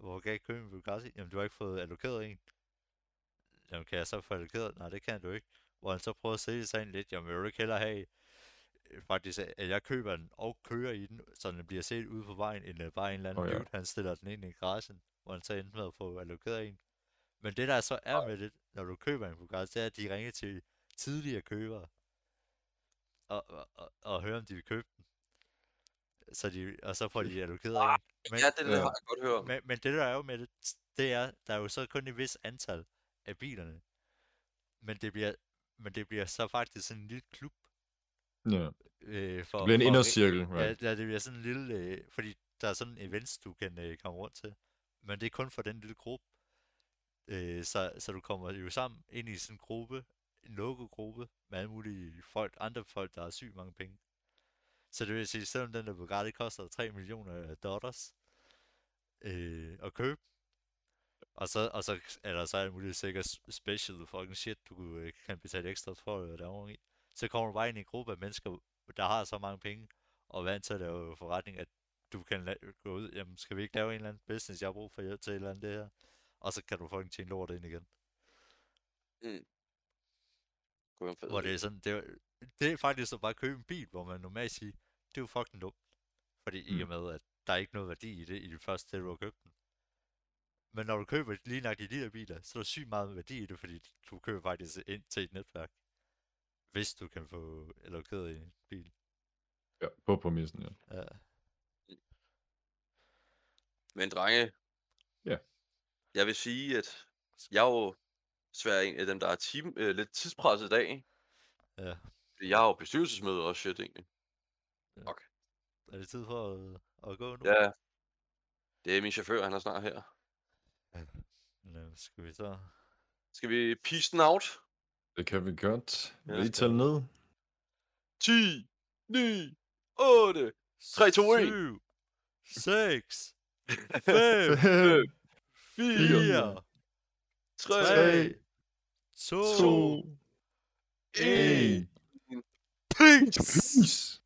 Hvor kan jeg ikke købe en Bugatti? Jamen, du har ikke fået allokeret en. Jamen, kan jeg så få allokeret? Nej, det kan du ikke. Hvor han så prøver at sælge sig ind lidt. Jamen, vil du ikke hellere have øh, faktisk, at jeg køber den og kører i den, så den bliver set ude på vejen, end bare en eller anden oh, ja. dude, han stiller den ind i garagen, hvor han så endte med at få allokeret en. Men det der så er med det, når du køber en Bugatti, det er, at de ringer til tidligere købere, og, og, og, og hører, om de vil købe den. Så de, og så får de allokeret en. Men, Ja, det, det Ja. har jeg godt hørt. men, men det der er jo med det, det er, der er jo så kun et vis antal af bilerne. Men det bliver, men det bliver så faktisk sådan en lille klub. Ja. Øh, for, Det bliver en indercirkel, Ja, right? ja, det bliver sådan en lille, øh, fordi der er sådan events, du kan øh, komme rundt til. Men det er kun for den lille gruppe. Øh, så, så du kommer jo sammen ind i sådan en gruppe, en lukket gruppe, med alle mulige folk, andre folk, der har sygt mange penge. Så det vil sige, selvom den der Bugatti koster 3 millioner dollars øh, at købe, Og så, og så er der så alt muligt sikkert special fucking shit, du øh, kan betale ekstra for at lave i. Så kommer du bare ind i en gruppe af mennesker, der har så mange penge, og vant til at lave forretning, at du kan la- gå ud, jamen skal vi ikke lave en eller anden business, jeg har brug for hjælp til et eller andet det her. Og så kan du fucking tjene lort ind igen. En fed Hvor det er sådan, det er, det er faktisk at bare købe en bil, hvor man normalt siger, det er jo fucking dumt. Fordi mm. i og med, at der er ikke noget værdi i det i det første sted, du har købt den. Men når du køber lige nok de der biler, så er der sygt meget værdi i det, fordi du køber faktisk ind til et netværk. Hvis du kan få allokeret en bil. Ja, på præmissen, ja. Ja. Men drenge, Ja. Jeg vil sige, at jeg er jo svær en af dem, der er team, øh, lidt tidspresset i dag. ikke? ja. Jeg har jo bestyrelsesmøde og shit, egentlig. Er det tid for at, at gå nu? Ja, det er min chauffør, han er snart her. Nå, skal vi så... Skal vi peace den out? Det kan vi godt. Ja, vi. ned? 10, 9, 8, 3, 2, 1. 7, 6, 5, 5, 4, 3, 3, 2, 2, 1. 1. Peace! Peace!